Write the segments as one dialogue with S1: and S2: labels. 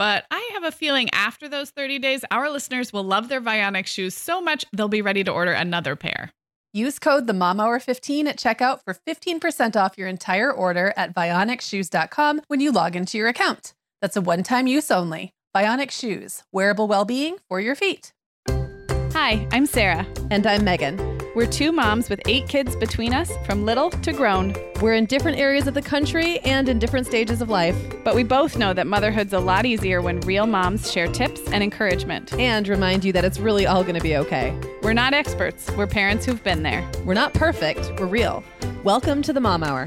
S1: But I have a feeling after those 30 days, our listeners will love their Vionic shoes so much they'll be ready to order another pair.
S2: Use code the Mom Hour 15 at checkout for 15% off your entire order at vionicshoes.com when you log into your account. That's a one-time use only. Vionic Shoes, wearable well-being for your feet.
S1: Hi, I'm Sarah.
S2: And I'm Meagan.
S1: We're two moms with eight kids between us, from little to grown.
S2: We're in different areas of the country and in different stages of life.
S1: But we both know that motherhood's a lot easier when real moms share tips and encouragement.
S2: And remind you that it's really all going to be okay.
S1: We're not experts, we're parents who've been there.
S2: We're not perfect, we're real. Welcome to the Mom Hour.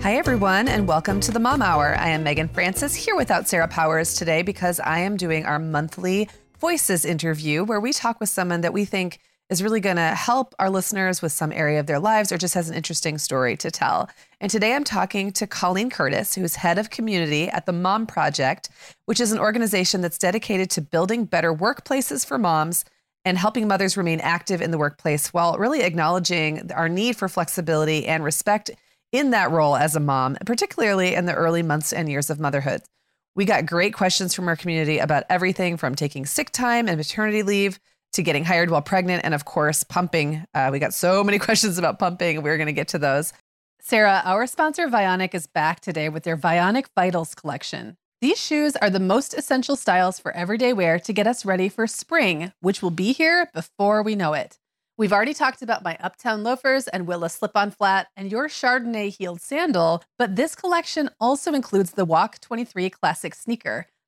S3: Hi, everyone, and welcome to the Mom Hour. I am Meagan Francis here without Sarah Powers today because I am doing our monthly Voices interview where we talk with someone that we think is really going to help our listeners with some area of their lives or just has an interesting story to tell. And today I'm talking to Colleen Curtis, who's head of community at the Mom Project, which is an organization that's dedicated to building better workplaces for moms and helping mothers remain active in the workplace while really acknowledging our need for flexibility and respect in that role as a mom, particularly in the early months and years of motherhood. We got great questions from our community about everything from taking sick time and maternity leave to getting hired while pregnant, and of course, pumping. Uh, we got so many questions about pumping. We're going to get to those.
S2: Sarah, our sponsor Vionic is back today with their Vionic Vitals collection. These shoes are the most essential styles for everyday wear to get us ready for spring, which will be here before we know it. We've already talked about my Uptown loafers and Willa slip on flat and your Chardonnay heeled sandal, but this collection also includes the Walk 23 Classic sneaker,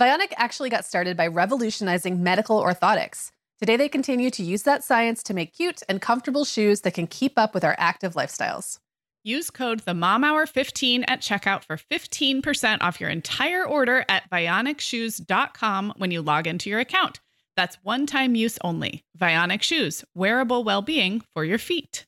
S2: Vionic actually got started by revolutionizing medical orthotics. Today, they continue to use that science to make cute and comfortable shoes that can keep up with our active lifestyles.
S1: Use code the Mom Hour 15 at checkout for 15% off your entire order at vionicshoes.com when you log into your account. That's one-time use only. Vionic Shoes, wearable well-being for your feet.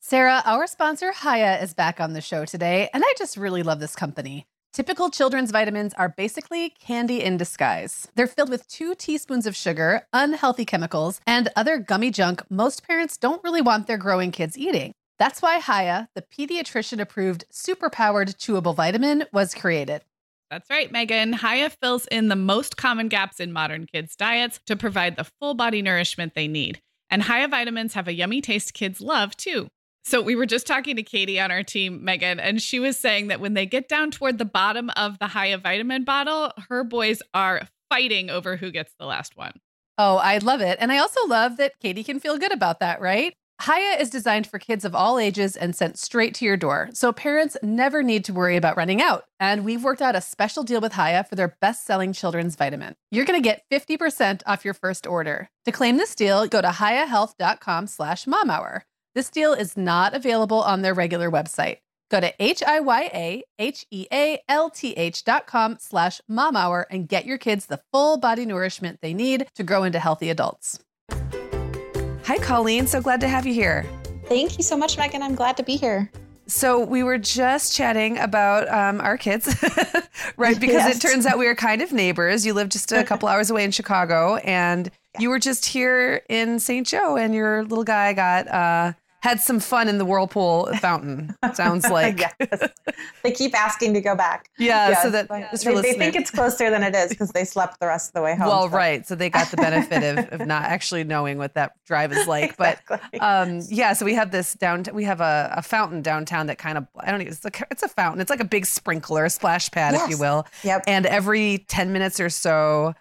S2: Sarah, our sponsor Hiya is back on the show today, and I just really love this company. Typical children's vitamins are basically candy in disguise. They're filled with two teaspoons of sugar, unhealthy chemicals, and other gummy junk most parents don't really want their growing kids eating. That's why Hiya, the pediatrician approved superpowered chewable vitamin, was created.
S1: That's right, Meagan. Hiya fills in the most common gaps in modern kids' diets to provide the full body nourishment they need. And Hiya vitamins have a yummy taste kids love, too. So we were just talking to Katie on our team, Meagan, and she was saying that when they get down toward the bottom of the Hiya vitamin bottle, her boys are fighting over who gets the last one.
S2: Oh, I love it. And I also love that Katie can feel good about that, right? Hiya is designed for kids of all ages and sent straight to your door, so parents never need to worry about running out. And we've worked out a special deal with Hiya for their best-selling children's vitamin. You're going to get 50% off your first order. To claim this deal, go to hiyahealth.com slash momhour. This deal is not available on their regular website. Go to H-I-Y-A-H-E-A-L-T-H dot com slash mom hour and get your kids the full body nourishment they need to grow into healthy adults.
S3: Hi, Colleen. So glad to have you here.
S4: Thank you so much, Meagan. I'm glad to be here.
S2: So we were just chatting about um, our kids, right? Because yes. it turns out we are kind of neighbors. You live just a couple hours away in Chicago, and yeah. you were just here in St. Joe, and your little guy got uh, had some fun in the whirlpool fountain. Sounds like
S4: yes. they keep asking to go back.
S2: Yeah, yes. so that
S4: they, they, think it's closer than it is because they slept the rest of the way home.
S2: Well, so. right, so they got the benefit of, of not actually knowing what that drive is like. exactly. But um, yeah, so we have this down. We have a, a fountain downtown that kind of I don't know. It's a, it's a fountain. It's like a big sprinkler, a splash pad, yes. if you will.
S4: Yep.
S2: And every ten minutes or so,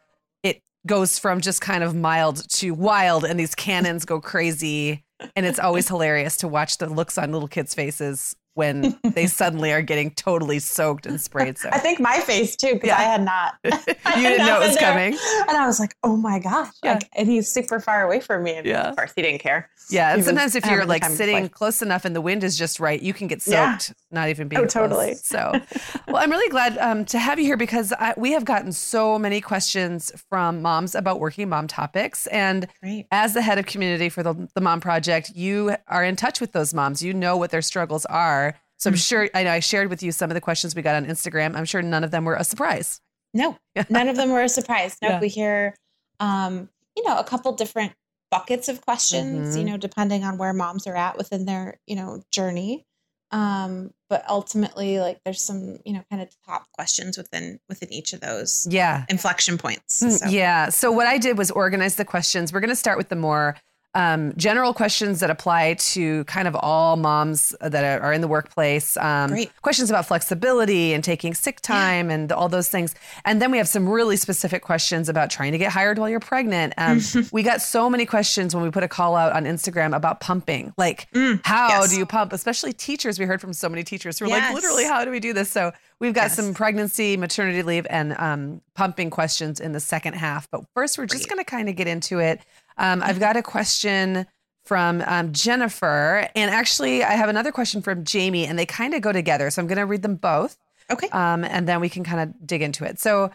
S2: it goes from just kind of mild to wild, and these cannons go crazy and it's always hilarious to watch the looks on little kids' faces when they suddenly are getting totally soaked and sprayed. So
S4: I think my face too, because yeah. I had not.
S2: you didn't know it was coming,
S4: and I was like, "Oh my gosh!" Yeah. Like, and he's super far away from me, and yeah. of course he didn't care.
S2: Yeah, and sometimes if you're like sitting close enough and the wind is just right, you can get soaked, yeah. not even being
S4: oh, totally.
S2: Close. So, well, I'm really glad um, to have you here because I, we have gotten so many questions from moms about working mom topics, and Great. as the head of community for the the Mom Project, you are in touch with those moms. You know what their struggles are. So I'm mm. sure I know I shared with you some of the questions we got on Instagram. I'm sure none of them were a surprise.
S4: No, none of them were a surprise. No, yeah. we hear, um, you know, a couple different buckets of questions, mm-hmm. you know, depending on where moms are at within their, you know, journey. Um, but ultimately, like there's some, you know, kind of top questions within within each of those
S2: yeah
S4: inflection points.
S2: Mm, so. Yeah. So what I did was organize the questions. We're going to start with the more um, general questions that apply to kind of all moms that are in the workplace. Um. Questions about flexibility and taking sick time yeah. and all those things. And then we have some really specific questions about trying to get hired while you're pregnant. Um, we got so many questions when we put a call out on Instagram about pumping. Like, mm, how yes. do you pump? Especially teachers. We heard from so many teachers who are yes. like, literally, how do we do this? So we've got yes. some pregnancy, maternity leave, and um, pumping questions in the second half. But first, we're just going to kind of get into it. Um, I've got a question from um, Jennifer, and actually, I have another question from Jamie, and they kind of go together. So I'm going to read them both.
S4: Okay.
S2: Um, and then we can kind of dig into it. So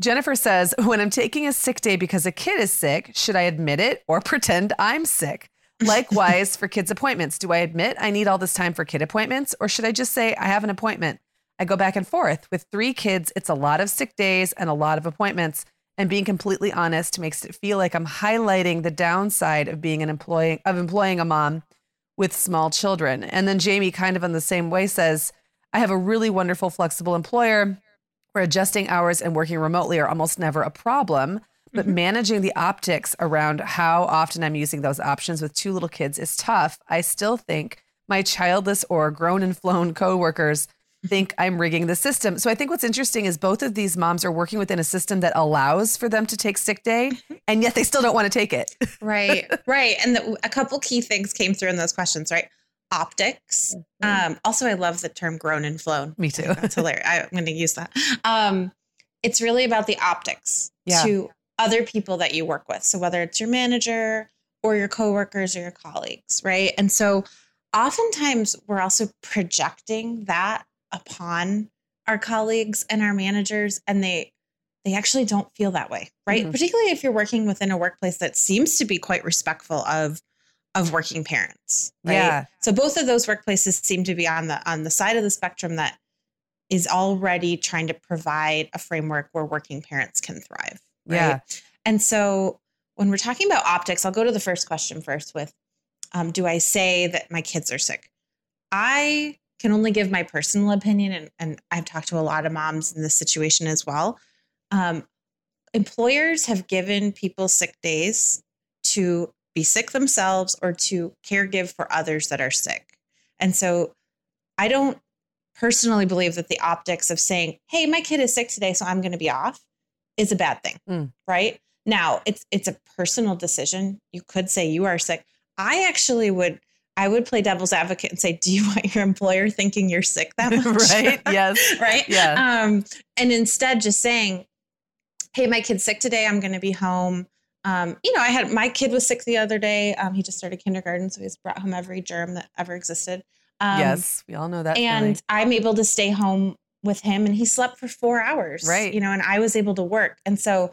S2: Jennifer says, When I'm taking a sick day because a kid is sick, should I admit it or pretend I'm sick? Likewise, for kids' appointments, do I admit I need all this time for kid appointments, or should I just say I have an appointment? I go back and forth. With three kids, it's a lot of sick days and a lot of appointments and being completely honest makes it feel like I'm highlighting the downside of being an employee of employing a mom with small children. And then Jamie kind of in the same way says, I have a really wonderful flexible employer where adjusting hours and working remotely are almost never a problem. But mm-hmm. managing the optics around how often I'm using those options with two little kids is tough. I still think my childless or grown and flown coworkers think I'm rigging the system. So I think what's interesting is both of these moms are working within a system that allows for them to take sick day, and yet they still don't want to take it.
S4: right, right. And the, a couple key things came through in those questions, right? Optics. Mm-hmm. Um, also, I love the term grown and flown.
S2: Me too.
S4: That's hilarious. I, am going to use that. Um, it's really about the optics yeah. to other people that you work with. So whether it's your manager or your coworkers or your colleagues, right? And so oftentimes we're also projecting that upon our colleagues and our managers and they they actually don't feel that way right mm-hmm. particularly if you're working within a workplace that seems to be quite respectful of of working parents right
S2: yeah.
S4: so both of those workplaces seem to be on the on the side of the spectrum that is already trying to provide a framework where working parents can thrive right
S2: yeah.
S4: and so when we're talking about optics i'll go to the first question first with um, do i say that my kids are sick i can only give my personal opinion, and, and I've talked to a lot of moms in this situation as well. Um, employers have given people sick days to be sick themselves or to caregive for others that are sick. And so I don't personally believe that the optics of saying, "Hey, my kid is sick today, so I'm going to be off," is a bad thing, mm. right? Now, it's it's a personal decision. You could say you are sick. I actually would I would play devil's advocate and say, do you want your employer thinking you're sick that much?
S2: right. Yes.
S4: right.
S2: Yeah.
S4: Um, and instead just saying, hey, my kid's sick today. I'm going to be home. Um, you know, I had my kid was sick the other day. Um, he just started kindergarten, so he's brought home every germ that ever existed.
S2: Um, yes, we all know that.
S4: And feeling. I'm able to stay home with him, and he slept for four hours.
S2: Right.
S4: You know, and I was able to work. And so,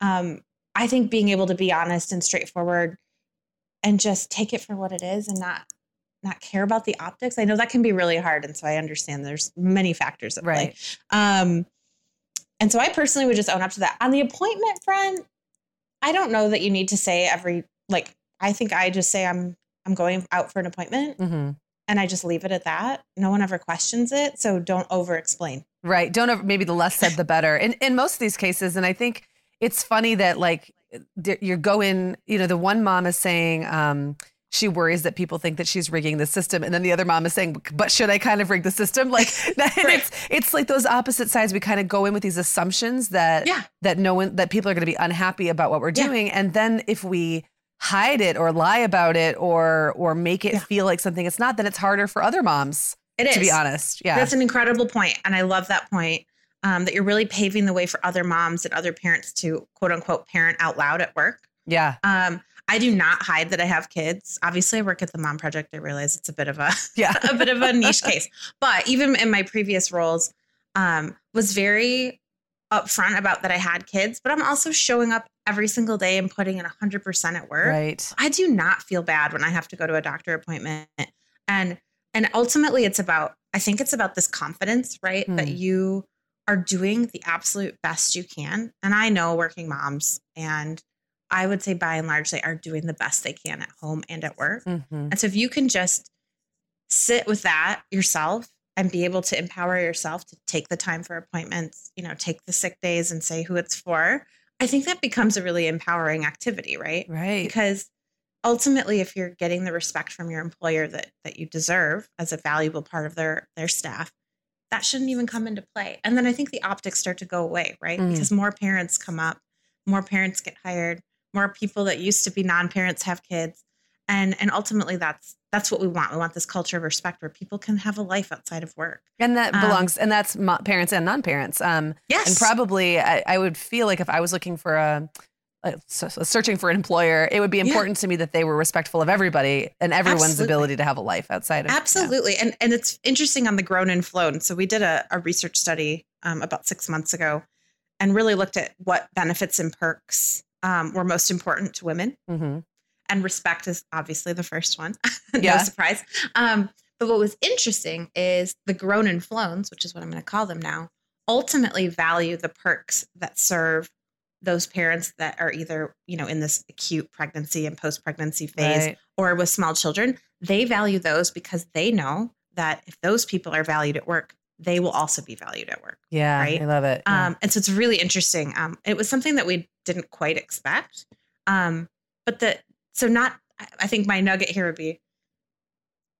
S4: um, I think being able to be honest and straightforward and just take it for what it is and not not care about the optics. I know that can be really hard. And so I understand there's many factors at
S2: Right.
S4: play. Um, and so I personally would just own up to that. On the appointment front, I don't know that you need to say every like I think I just say I'm I'm going out for an appointment
S2: Mhm.
S4: and I just leave it at that. No one ever questions it. So don't over explain.
S2: Right. Don't ever, maybe the less said, the better. In in most of these cases, and I think it's funny that like there- you're going, you know, the one mom is saying um, she worries that people think that she's rigging the system, and then the other mom is saying, "But should I kind of rig the system?" Like that, it's it's like those opposite sides. We kind of go in with these assumptions that
S4: Yeah.
S2: that no one that people are going to be unhappy about what we're
S4: Yeah.
S2: doing, and then if we hide it or lie about it or or make it
S4: Yeah.
S2: feel like something it's not, then it's harder for other moms.
S4: It is.
S2: To be honest, yeah.
S4: That's an incredible point, And I love that point um, that you're really paving the way for other moms and other parents to quote unquote parent out loud at work.
S2: yeah.
S4: Um, I do not hide that I have kids. Obviously, I work at the Mom Project. I realize it's a bit of a
S2: Yeah.
S4: a bit of a niche case. But even in my previous roles, um, was very upfront about that I had kids, but I'm also showing up every single day and putting in 100% at work.
S2: Right.
S4: I do not feel bad when I have to go to a doctor appointment. And and ultimately it's about I think it's about this confidence, right? That
S2: Hmm.
S4: you are doing the absolute best you can. And I know working moms and I would say by and large they are doing the best they can at home and at work.
S2: Mhm.
S4: And so if you can just sit with that yourself and be able to empower yourself to take the time for appointments, you know, take the sick days and say who it's for, I think that becomes a really empowering activity, right?
S2: Right.
S4: Because ultimately if you're getting the respect from your employer that that you deserve as a valuable part of their their staff, that shouldn't even come into play. And then I think the optics start to go away, right?
S2: Mm.
S4: Because more parents come up, more parents get hired, more people that used to be non-parents have kids. And and ultimately that's that's what we want. We want this culture of respect where people can have a life outside of work.
S2: And that
S4: Um,
S2: belongs, and that's mo- parents and non-parents. Um,
S4: Yes.
S2: and probably I, I would feel like if I was looking for a, a so- so searching for an employer, it would be
S4: Yeah.
S2: important to me that they were respectful of everybody and everyone's
S4: Absolutely.
S2: ability to have a life outside of. yeah.
S4: Absolutely. And and it's interesting on the grown and flown. So we did a, a research study um, about six months ago and really looked at what benefits and perks um, were most important to women.
S2: Mhm.
S4: And respect is obviously the first one. no
S2: Yeah.
S4: surprise. Um, but what was interesting is the grown and flowns, which is what I'm going to call them now, ultimately value the perks that serve those parents that are either, you know, in this acute pregnancy and post-pregnancy phase
S2: Right.
S4: or with small children, they value those because they know that if those people are valued at work, they will also be valued at work.
S2: Yeah,
S4: Right?
S2: I love it. Yeah.
S4: Um, and so it's really interesting. Um, it was something that we didn't quite expect. Um, but the so not I- I think my nugget here would be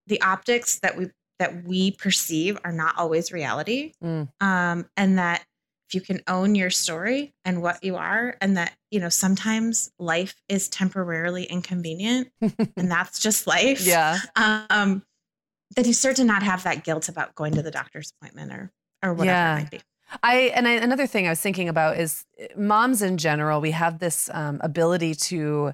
S4: the optics that we that we perceive are not always reality.
S2: Mm.
S4: Um, and that if you can own your story and what you are, and that, you know, sometimes life is temporarily inconvenient and that's just life.
S2: yeah,
S4: Um, then you start to not have that guilt about going to the doctor's appointment or or whatever
S2: Yeah.
S4: it might be.
S2: I and I, another thing I was thinking about is uh, moms in general. We have this um, ability to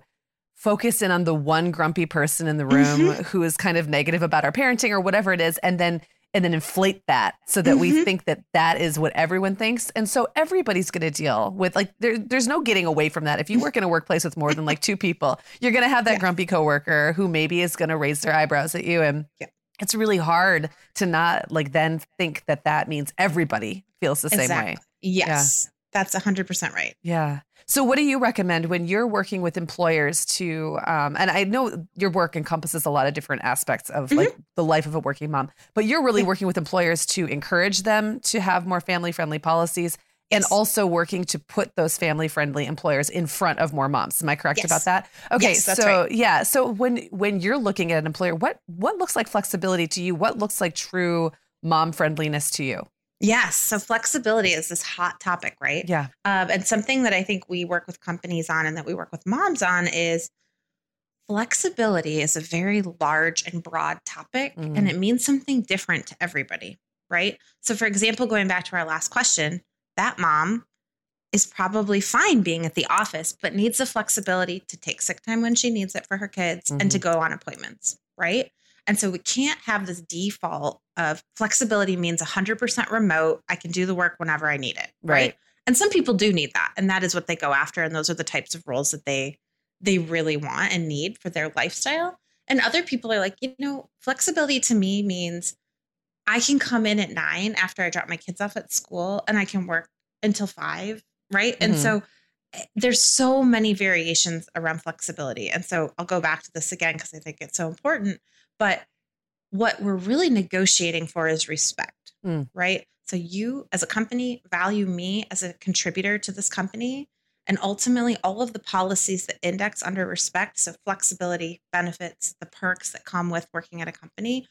S2: focus in on the one grumpy person in the room
S4: Mm-hmm.
S2: who is kind of negative about our parenting or whatever it is, and then and then inflate that so that we
S4: Mhm.
S2: think that that is what everyone thinks, and so everybody's going to deal with like there, there's no getting away from that. If you work in a workplace with more than like two people, you're going to have that
S4: Yeah.
S2: grumpy coworker who maybe is going to raise their eyebrows at you and.
S4: Yeah.
S2: It's really hard to not like then think that that means everybody feels the same way.
S4: Yes. That's 100% right.
S2: Yeah. So, what do you recommend when you're working with employers to? Um, and I know your work encompasses a lot of different aspects of like the life of a working mom, but you're really
S4: Mm-hmm. Yeah.
S2: working with employers to encourage them to have more family friendly policies. And
S4: Yes.
S2: also working to put those family friendly employers in front of more moms. Am I correct
S4: Yes.
S2: about that? Okay,
S4: Yes,
S2: so
S4: right.
S2: yeah, so when when you're looking at an employer, what what looks like flexibility to you? What looks like true mom friendliness to you?
S4: Yes. So flexibility is this hot topic, right?
S2: Yeah.
S4: Um, and something that I think we work with companies on and that we work with moms on is flexibility is a very large and broad topic
S2: Mhm.
S4: and it means something different to everybody, right? So, for example, going back to our last question, that mom is probably fine being at the office, but needs the flexibility to take sick time when she needs it for her kids and to go on appointments, right? And so we can't have this default of flexibility means 100% remote. I can do the work whenever I need it, right?
S2: Right.
S4: And some people do need that, and that is what they go after, and those are the types of roles that they they really want and need for their lifestyle. And other people are like, you know, flexibility to me means I can come in at nine after I drop my kids off at school and I can work until five. Right. Mm-hmm. And so eh, there's so many variations around flexibility. And so I'll go back to this again because I think it's so important. But what we're really negotiating for is respect. Mm. Right. So you as a company value me as a contributor to this company. And ultimately, all of the policies that index under respect, so flexibility, benefits, the perks that come with working at a company,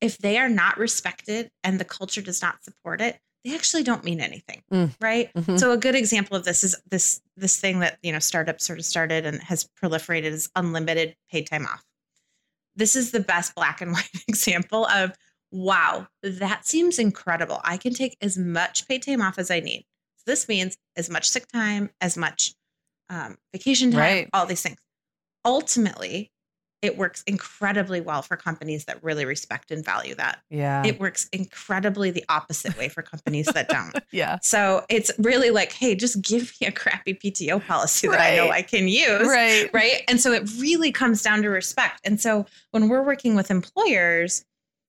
S4: if they are not respected and the culture does not support it, they actually don't mean anything, mm. right? Mm-hmm. So a good example of this is this this thing that you know startups sort of started and has proliferated is unlimited paid time off. This is the best black and white example of wow, that seems incredible. I can take as much paid time off as I need. So this means as much sick time, as much um, vacation time, right. all these things. Ultimately, it works incredibly well for companies that really respect and value that.
S2: Yeah.
S4: It works incredibly the opposite way for companies that don't.
S2: yeah.
S4: So it's really like, hey, just give me a crappy PTO policy that I know I can use.
S2: Right.
S4: Right. And so it really comes down to respect. And so when we're working with employers,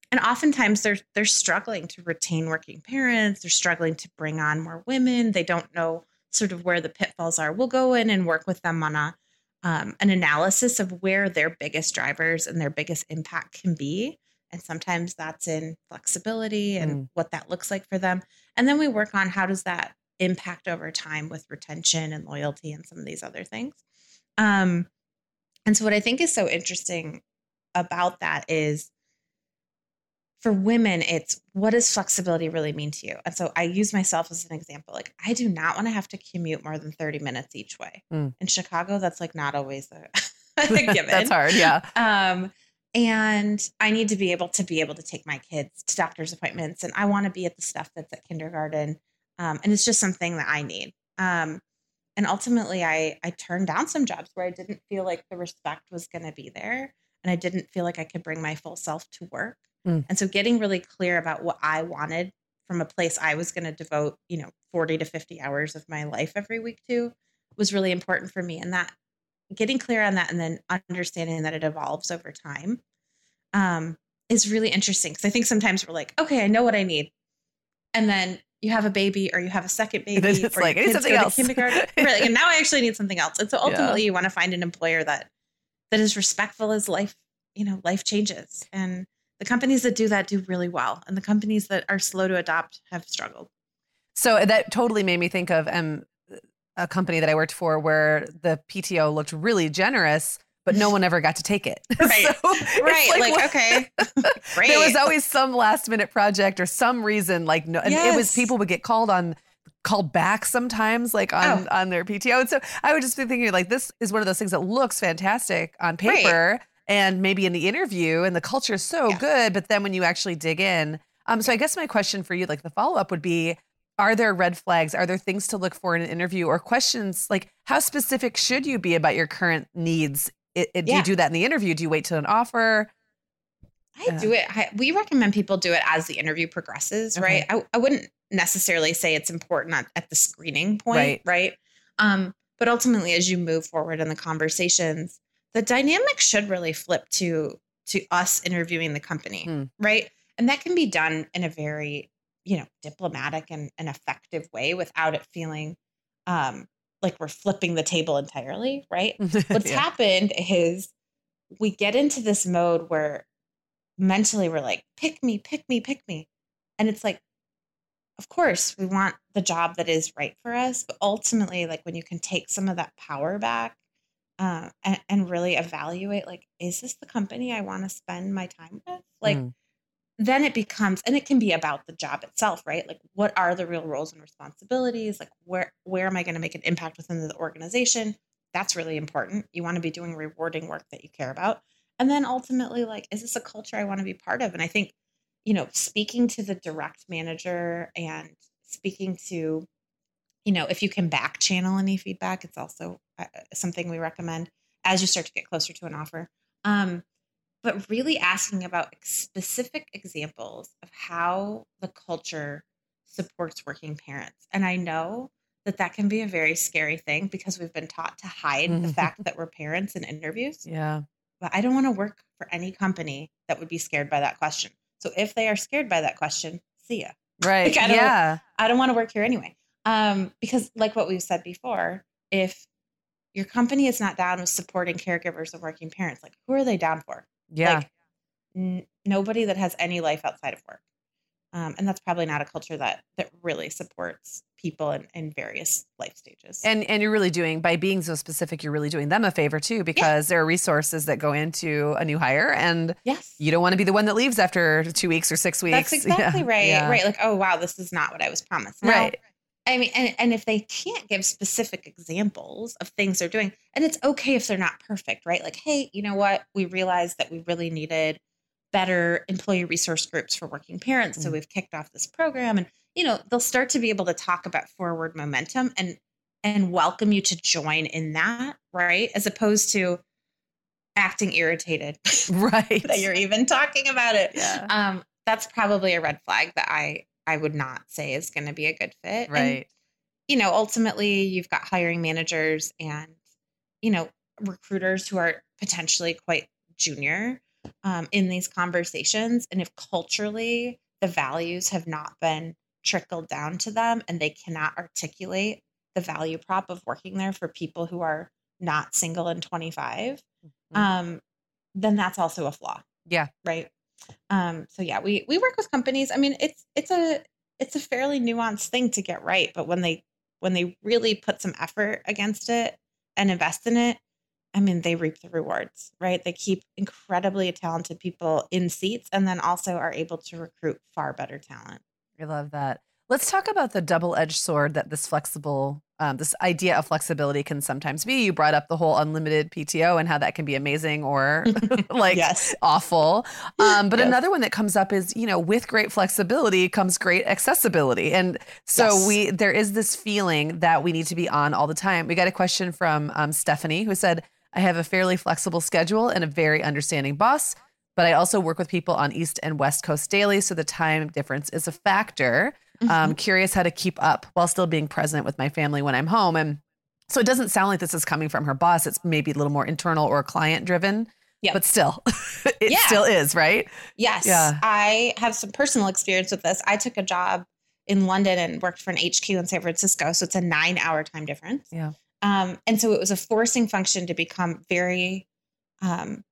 S4: and oftentimes they're they're struggling to retain working parents, they're struggling to bring on more women, they don't know sort of where the pitfalls are. We'll go in and work with them on a um, an analysis of where their biggest drivers and their biggest impact can be. And sometimes that's in flexibility and mm. what that looks like for them. And then we work on how does that impact over time with retention and loyalty and some of these other things. Um, and so, what I think is so interesting about that is for women, it's what does flexibility really mean to you? And so I use myself as an example. Like, I do not want to have to commute more than 30 minutes each way. Mm. In Chicago, that's like not always a, a given.
S2: that's hard. Yeah.
S4: Um, and I need to be able to be able to take my kids to doctor's appointments, and I want to be at the stuff that's at kindergarten. Um, and it's just something that I need. Um, and ultimately, I I turned down some jobs where I didn't feel like the respect was going to be there, and I didn't feel like I could bring my full self to work. Mm. And so getting really clear about what I wanted from a place I was going to devote, you know, 40 to 50 hours of my life every week to was really important for me. And that getting clear on that and then understanding that it evolves over time um, is really interesting. Cause I think sometimes we're like, okay, I know what I need. And then you have a baby or you have a second baby
S2: it's or like, your something else.
S4: kindergarten. right, and now I actually need something else. And so ultimately yeah. you want to find an employer that that is respectful as life, you know, life changes. And the companies that do that do really well and the companies that are slow to adopt have struggled
S2: so that totally made me think of um, a company that i worked for where the pto looked really generous but no one ever got to take it
S4: right so right like, like okay
S2: Great. there was always some last minute project or some reason like no and yes. it was people would get called on called back sometimes like on oh. on their pto and so i would just be thinking like this is one of those things that looks fantastic on paper right and maybe in the interview and the culture is so yeah. good but then when you actually dig in um so i guess my question for you like the follow-up would be are there red flags? Are there things to look for in an interview or questions? Like how specific should you be about your current needs? It, it, do you do that in the interview? Do you wait till an offer?
S4: I uh, do it I, we recommend people do it as the interview progresses okay. right I, I wouldn't necessarily say it's important at, at the screening point right. right? Um but ultimately as you move forward in the conversations the dynamic should really flip to to us interviewing the company, hmm. right? And that can be done in a very, you know, diplomatic and, and effective way without it feeling um, like we're flipping the table entirely, right? What's yeah. happened is we get into this mode where mentally we're like, pick me, pick me, pick me. And it's like, of course, we want the job that is right for us. But ultimately, like when you can take some of that power back uh, and, and really evaluate like is this the company i want to spend my time with? Like mm. then it becomes and it can be about the job itself right? Like what are the real roles and responsibilities? Like where where am i going to make an impact within the organization? That's really important. You want to be doing rewarding work that you care about. And then ultimately like is this a culture i want to be part of? And i think you know speaking to the direct manager and speaking to you know, if you can back channel any feedback, it's also uh, something we recommend as you start to get closer to an offer. Um, but really asking about specific examples of how the culture supports working parents. And I know that that can be a very scary thing because we've been taught to hide the fact that we're parents in interviews.
S2: Yeah.
S4: but I don't want to work for any company that would be scared by that question. So if they are scared by that question, see ya.
S2: Right.
S4: Like, I don't-
S2: yeah.
S4: I don't want to work here anyway. Um, because like what we've said before, if your company is not down with supporting caregivers and working parents, like who are they down for?
S2: Yeah.
S4: Like n- nobody that has any life outside of work. Um, and that's probably not a culture that that really supports people in, in various life stages.
S2: And and you're really doing by being so specific, you're really doing them a favor too, because there are resources that go into a new hire, and
S4: yes,
S2: you don't want to be the one that leaves after two weeks or six weeks.
S4: that's exactly
S2: Yeah,
S4: right.
S2: yeah.
S4: Right. Like, oh wow, this is not what I was promised. Now,
S2: Right.
S4: I mean, and, and if they can't give specific examples of things they're doing, and it's okay if they're not perfect, right? Like, hey, you know what? We realized that we really needed better employee resource groups for working parents. So
S2: Mm.
S4: we've kicked off this program. And, you know, they'll start to be able to talk about forward momentum and and welcome you to join in that, right? As opposed to acting irritated
S2: Right.
S4: that you're even talking about it.
S2: Yeah.
S4: Um, that's probably a red flag that I I would not say is going to be a good fit. And,
S2: Right.
S4: you know, ultimately, you've got hiring managers and you know recruiters who are potentially quite junior um, in these conversations, and if culturally the values have not been trickled down to them, and they cannot articulate the value prop of working there for people who are not single and 25
S2: Mhm.
S4: um, then that's also a flaw.
S2: Yeah.
S4: Right. Um, so yeah, we we work with companies. I mean, it's it's a it's a fairly nuanced thing to get right, but when they when they really put some effort against it and invest in it, I mean, they reap the rewards, right? They keep incredibly talented people in seats and then also are able to recruit far better talent.
S2: I love that. Let's talk about the double-edged sword that this flexible, um, this idea of flexibility can sometimes be. You brought up the whole unlimited PTO and how that can be amazing or like
S4: yes.
S2: awful. Um, but
S4: Yes.
S2: another one that comes up is, you know, with great flexibility comes great accessibility. And so
S4: Yes.
S2: we there is this feeling that we need to be on all the time. We got a question from um, Stephanie who said, I have a fairly flexible schedule and a very understanding boss, but I also work with people on East and West Coast daily. So the time difference is a factor.
S4: Mm-hmm.
S2: Um, curious how to keep up while still being present with my family when I'm home. And so it doesn't sound like this is coming from her boss. It's maybe a little more internal or client driven.
S4: Yep.
S2: But still, it
S4: Yeah.
S2: still is, right?
S4: Yes.
S2: Yeah.
S4: I have some personal experience with this. I took a job in London and worked for an HQ in San Francisco. So it's a nine hour time difference.
S2: Yeah.
S4: Um, and so it was a forcing function to become very, um,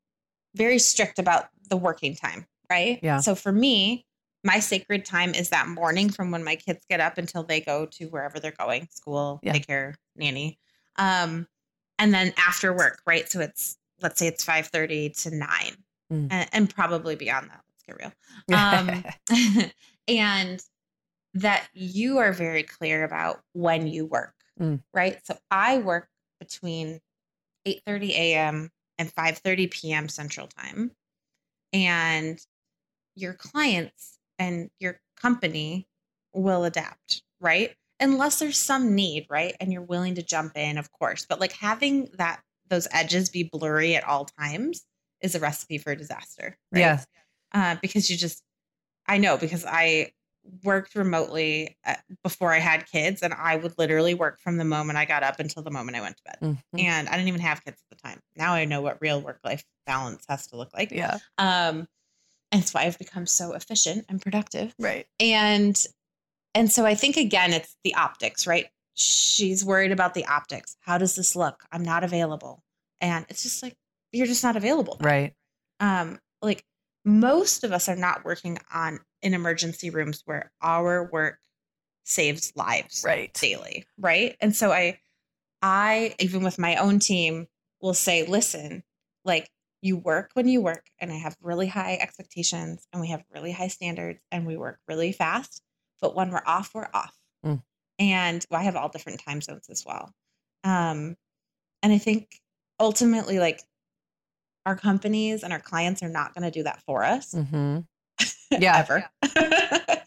S4: very strict about the working time. Right.
S2: Yeah.
S4: So for me, my sacred time is that morning from when my kids get up until they go to wherever they're going school,
S2: Yeah.
S4: daycare, nanny. Um, and then after work, right? So it's, let's say it's 5 to 9
S2: Mm.
S4: and, and probably beyond that. Let's get real um, and that you are very clear about when you work
S2: Mm.
S4: right so i work between 8.30 a.m and 5.30 p.m central time and your clients and your company will adapt right unless there's some need right and you're willing to jump in of course but like having that those edges be blurry at all times is a recipe for disaster right?
S2: Yeah.
S4: uh, because you just i know because i worked remotely uh, before i had kids and i would literally work from the moment i got up until the moment i went to bed
S2: Mhm.
S4: and i didn't even have kids at the time now i know what real work life balance has to look like
S2: yeah.
S4: um that's why i've become so efficient and productive.
S2: Right.
S4: and and so i think again it's the optics right? She's worried about the optics. How does this look? I'm not available. And it's just like you're just not available
S2: Right.
S4: um like most of us are not working on in emergency rooms where our work saves lives
S2: Right.
S4: daily right? And so i i even with my own team will say listen like you work when you work and i have really high expectations and we have really high standards and we work really fast but when we're off we're off.
S2: Mm.
S4: and well, i have all different time zones as well. Um and i think ultimately like our companies and our clients are not going to do that for us.
S2: Hmm Yeah.
S4: ever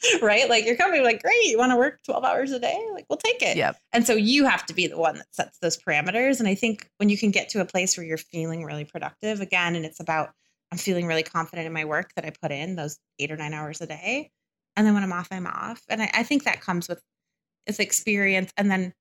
S4: right? Like your company like great you want to work 12 hours a day? Like we'll take it.
S2: Yep.
S4: and so you have to be the one that sets those parameters and i think when you can get to a place where you're feeling really productive again and it's about i'm feeling really confident in my work that i put in those eight or nine hours a day and then when i'm off i'm off. And i, I think that comes with with experience and then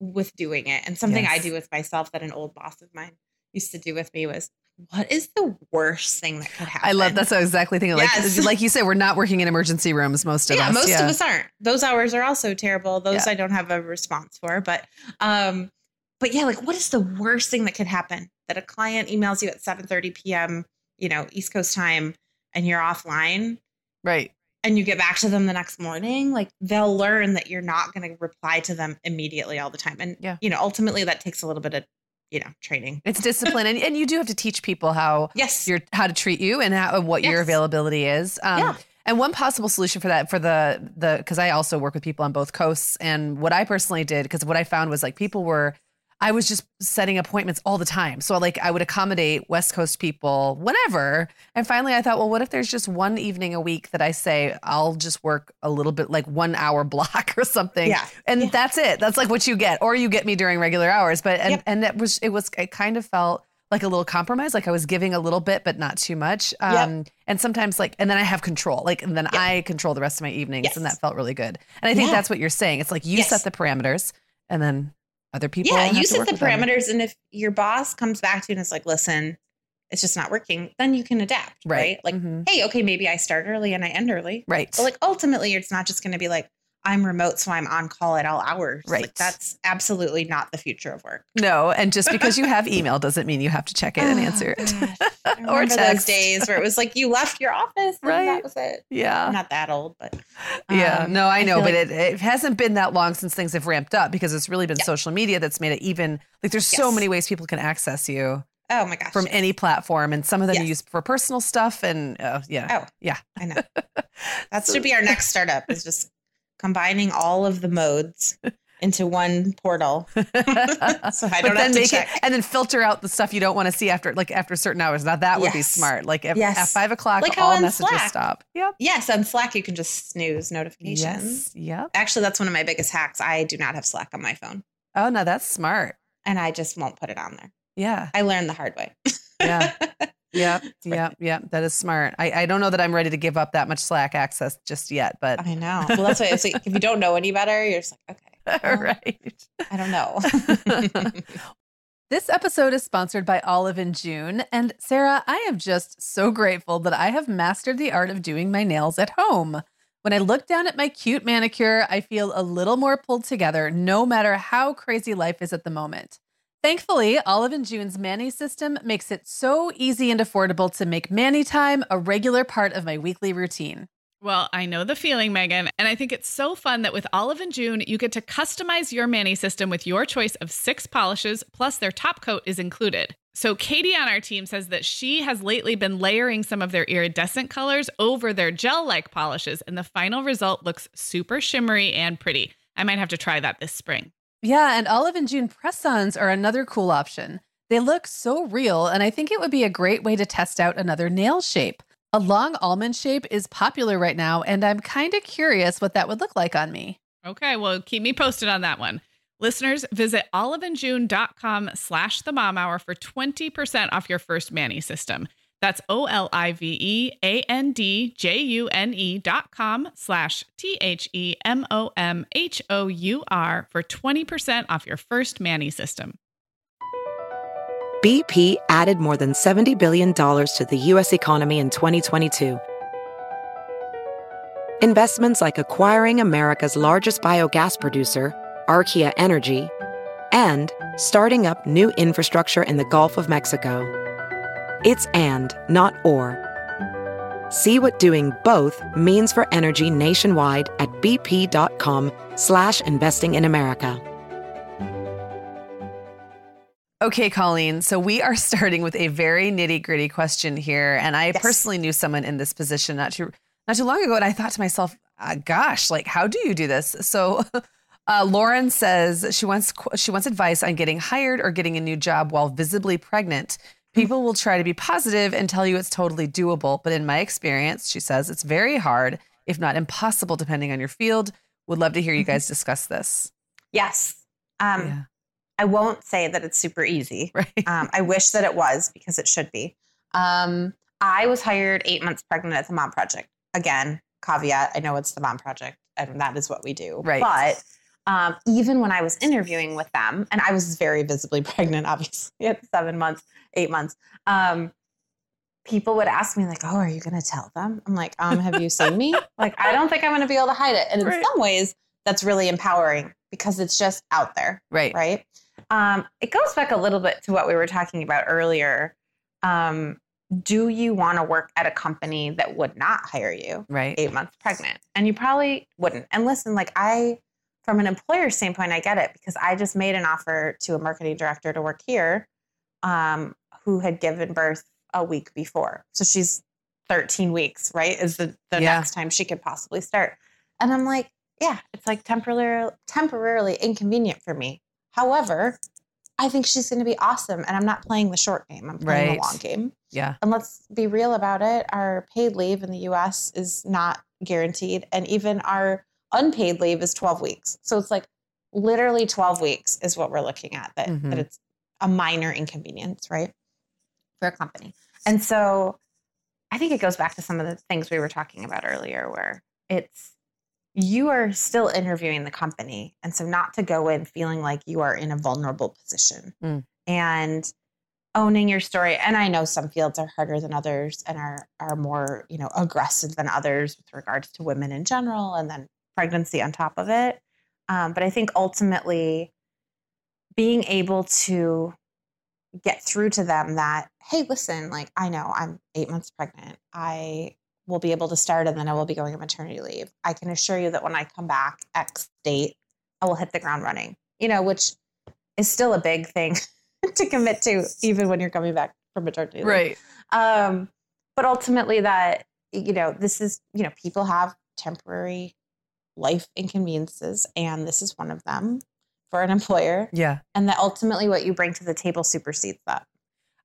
S4: with doing it. And something i do with myself that an old boss of mine used to do with me was what is the worst thing that could happen?
S2: I love that's what I was exactly thinking. Like,
S4: Yes.
S2: like you said, we're not working in emergency rooms. Most of
S4: yeah,
S2: us.
S4: most
S2: yeah.
S4: of us aren't. Those hours are also terrible. Those
S2: Yeah.
S4: I don't have a response for. But um, but yeah, like what is the worst thing that could happen? That a client emails you at 7 30 p.m., you know, East Coast time, and you're offline
S2: Right.
S4: and you get back to them the next morning, like they'll learn that you're not going to reply to them immediately all the time. And
S2: Yeah.
S4: you know, ultimately that takes a little bit of, you know, training.
S2: It's discipline, and, and you do have to teach people how
S4: Yes.
S2: your how to treat you and how what your availability is. Um,
S4: Yeah.
S2: And one possible solution for that, for the the because I also work with people on both coasts, and what I personally did, because what I found was like people were, I was just setting appointments all the time. So like I would accommodate West Coast people whenever, and finally I thought, well, what if there's just one evening a week that I say I'll just work a little bit, like one hour block or something,
S4: Yeah.
S2: and
S4: Yeah.
S2: that's it. That's like what you get, or you get me during regular hours. But and
S4: Yep.
S2: and that was it was it kind of felt like a little compromise, like I was giving a little bit, but not too much. Um, And sometimes like, and then I have control, like, and then
S4: Yep.
S2: I control the rest of my evenings, and that felt really good. And I think
S4: Yeah.
S2: that's what you're saying. It's like you
S4: Yes.
S2: set the parameters, and then other people.
S4: yeah, you set the
S2: with them.
S4: parameters. And if your boss comes back to you and is like, listen, it's just not working, then you can adapt.
S2: Right.
S4: Right. Like,
S2: Mhm.
S4: hey, okay, maybe I start early and I end early.
S2: Right.
S4: But like ultimately, it's not just going to be like, I'm remote, so I'm on call at all hours.
S2: Right.
S4: Like, that's absolutely not the future of work.
S2: no, and just because you have email doesn't mean you have to check it and
S4: Oh,
S2: answer it.
S4: gosh.
S2: Or text.
S4: those days where it was like you left your office and
S2: Right.
S4: that was it.
S2: Yeah.
S4: I'm not that old, but
S2: Yeah,
S4: um,
S2: no, I know,
S4: feel
S2: but
S4: like-
S2: it, it hasn't been that long since things have ramped up because it's really been
S4: Yeah.
S2: social media that's made it even like there's so many ways people can access you
S4: oh my gosh,
S2: from any platform, and some of them you
S4: Yes.
S2: use for personal stuff, and uh, yeah,
S4: Oh,
S2: yeah,
S4: I know. That should be our next startup is just combining all of the modes into one portal. so I
S2: but
S4: don't
S2: then
S4: have to
S2: make
S4: check.
S2: it and then filter out the stuff you don't want to see after like after certain hours. Now that would be smart. Like if,
S4: Yes.
S2: at five o'clock,
S4: Like
S2: all messages
S4: Slack.
S2: stop. Yep.
S4: Yes, on Slack you can just snooze notifications.
S2: Yes. Yep.
S4: Actually, that's one of my biggest hacks. I do not have Slack on my phone,
S2: Oh no, that's smart.
S4: and I just won't put it on there.
S2: Yeah.
S4: I learned the hard way.
S2: Yeah. Yep. Yep. Yep. That is smart. I, I don't know that I'm ready to give up that much Slack access just yet, but
S4: I know. Well, that's why it's like, if you don't know any better, you're just like, okay, well,
S2: right.
S4: I don't know.
S5: This episode is sponsored by Olive and June. And Sarah, I am just so grateful that I have mastered the art of doing my nails at home. When I look down at my cute manicure, I feel a little more pulled together no matter how crazy life is at the moment. Thankfully, Olive and June's Mani system makes it so easy and affordable to make Mani time a regular part of my weekly routine.
S1: Well, I know the feeling, Meagan, and I think it's so fun that with Olive and June, you get to customize your Mani system with your choice of six polishes, plus their top coat is included. So, Katie on our team says that she has lately been layering some of their iridescent colors over their gel like polishes, and the final result looks super shimmery and pretty. I might have to try that this spring.
S5: Yeah, and Olive and June press-ons are another cool option. They look so real, and I think it would be a great way to test out another nail shape. A long almond shape is popular right now, and I'm kind of curious what that would look like on me.
S1: Okay, well, keep me posted on that one. Listeners, visit oliveandjune.com slash the mom hour for 20% off your first Mani system. That's O L I V E A N D J U N E dot com slash T H E M O M H O U R for 20% off your first Mani system.
S6: BP added more than $70 billion to the U.S. economy in 2022. Investments like acquiring America's largest biogas producer, Archaea Energy, and starting up new infrastructure in the Gulf of Mexico. It's and, not or. See what doing both means for energy nationwide at bp.com slash investing in America.
S2: Okay, Colleen. So we are starting with a very nitty gritty question here, and I
S4: Yes.
S2: personally knew someone in this position not too not too long ago, and I thought to myself, uh, "Gosh, like how do you do this?" So. Uh, Lauren says she wants she wants advice on getting hired or getting a new job while visibly pregnant. People will try to be positive and tell you it's totally doable, but in my experience, she says it's very hard, if not impossible, depending on your field. Would love to hear you guys discuss this.
S4: yes. Um,
S2: Yeah.
S4: I won't say that it's super easy.
S2: Right.
S4: Um, I wish that it was because it should be. Um, I was hired eight months pregnant at the Mom Project. Again, caveat: I know it's the Mom Project, and that is what we do.
S2: Right.
S4: But um, even when I was interviewing with them, and I was very visibly pregnant, obviously at seven months, eight months. Um, people would ask me like, "Oh, are you going to tell them?" I'm like, "Um, have you seen me? like, I don't think I'm going to be able to hide it." And in
S2: Right.
S4: some ways, that's really empowering because it's just out there,
S2: Right.
S4: right? Um, it goes back a little bit to what we were talking about earlier. Um, do you want to work at a company that would not hire you
S2: Right.
S4: eight months pregnant? And you probably wouldn't. And listen, like I, from an employer standpoint, I get it because I just made an offer to a marketing director to work here um, who had given birth a week before. So she's 13 weeks, right? Is the, the
S2: Yeah.
S4: next time she could possibly start. And I'm like, yeah, it's like temporarily temporarily inconvenient for me. However, I think she's going to be awesome, and I'm not playing the short game. I'm playing
S2: Right.
S4: the long game.
S2: Yeah.
S4: And let's be real about it. Our paid leave in the US is not guaranteed. And even our unpaid leave is 12 weeks. So it's like literally 12 weeks is what we're looking at, that,
S2: Mhm.
S4: that it's a minor inconvenience, right? For a company. And so I think it goes back to some of the things we were talking about earlier, where it's you are still interviewing the company. And so not to go in feeling like you are in a vulnerable position
S2: Mm.
S4: and owning your story. And I know some fields are harder than others and are are more, you know, aggressive than others with regards to women in general and then pregnancy on top of it. Um, but I think ultimately being able to get through to them that, hey, listen, like I know I'm eight months pregnant. I will be able to start and then I will be going on maternity leave. I can assure you that when I come back X date, I will hit the ground running, you know, which is still a big thing to commit to, even when you're coming back from maternity leave.
S2: Right.
S4: Um, but ultimately, that, you know, this is, you know, people have temporary life inconveniences, and this is one of them for an employer.
S2: Yeah.
S4: And that ultimately what you bring to the table supersedes that.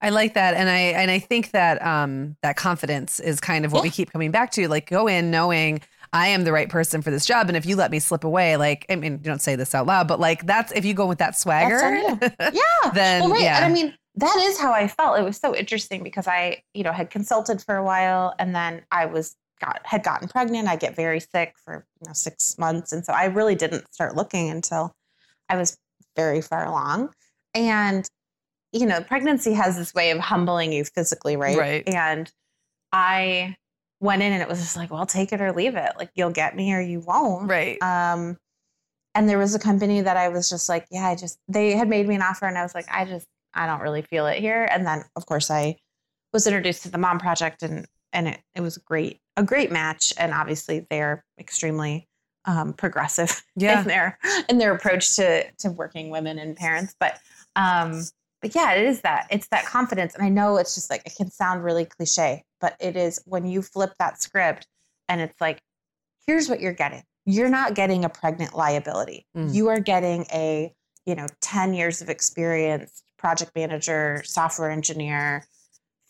S2: I like that, and I and I think that um that confidence is kind of what we keep coming back to. Like go in knowing I am the right person for this job, and if you let me slip away, like I mean, you don't say this out loud, but like that's if you go with that swagger,
S4: Yeah.
S2: then
S4: well, right.
S2: yeah,
S4: And I mean, that is how I felt. It was so interesting because I, you know, had consulted for a while and then I was got had gotten pregnant. I get very sick for you know six months. And so I really didn't start looking until I was very far along. And, you know, pregnancy has this way of humbling you physically, right?
S2: Right.
S4: And I went in and it was just like, well, take it or leave it. Like you'll get me or you won't.
S2: right,
S4: Um, and there was a company that I was just like, yeah, I just, they had made me an offer and I was like, I just, I don't really feel it here. And then of course I was introduced to the mom project and, and it, it was great, a great match. And obviously they're extremely um, progressive
S2: yeah,
S4: in their, in their approach to, to working women and parents. But, um, but yeah, it is that it's that confidence. And I know it's just like, it can sound really cliche, but it is when you flip that script and it's like, here's what you're getting. You're not getting a pregnant liability.
S2: Mm.
S4: You are getting a, you know, 10 years of experience, project manager, software engineer,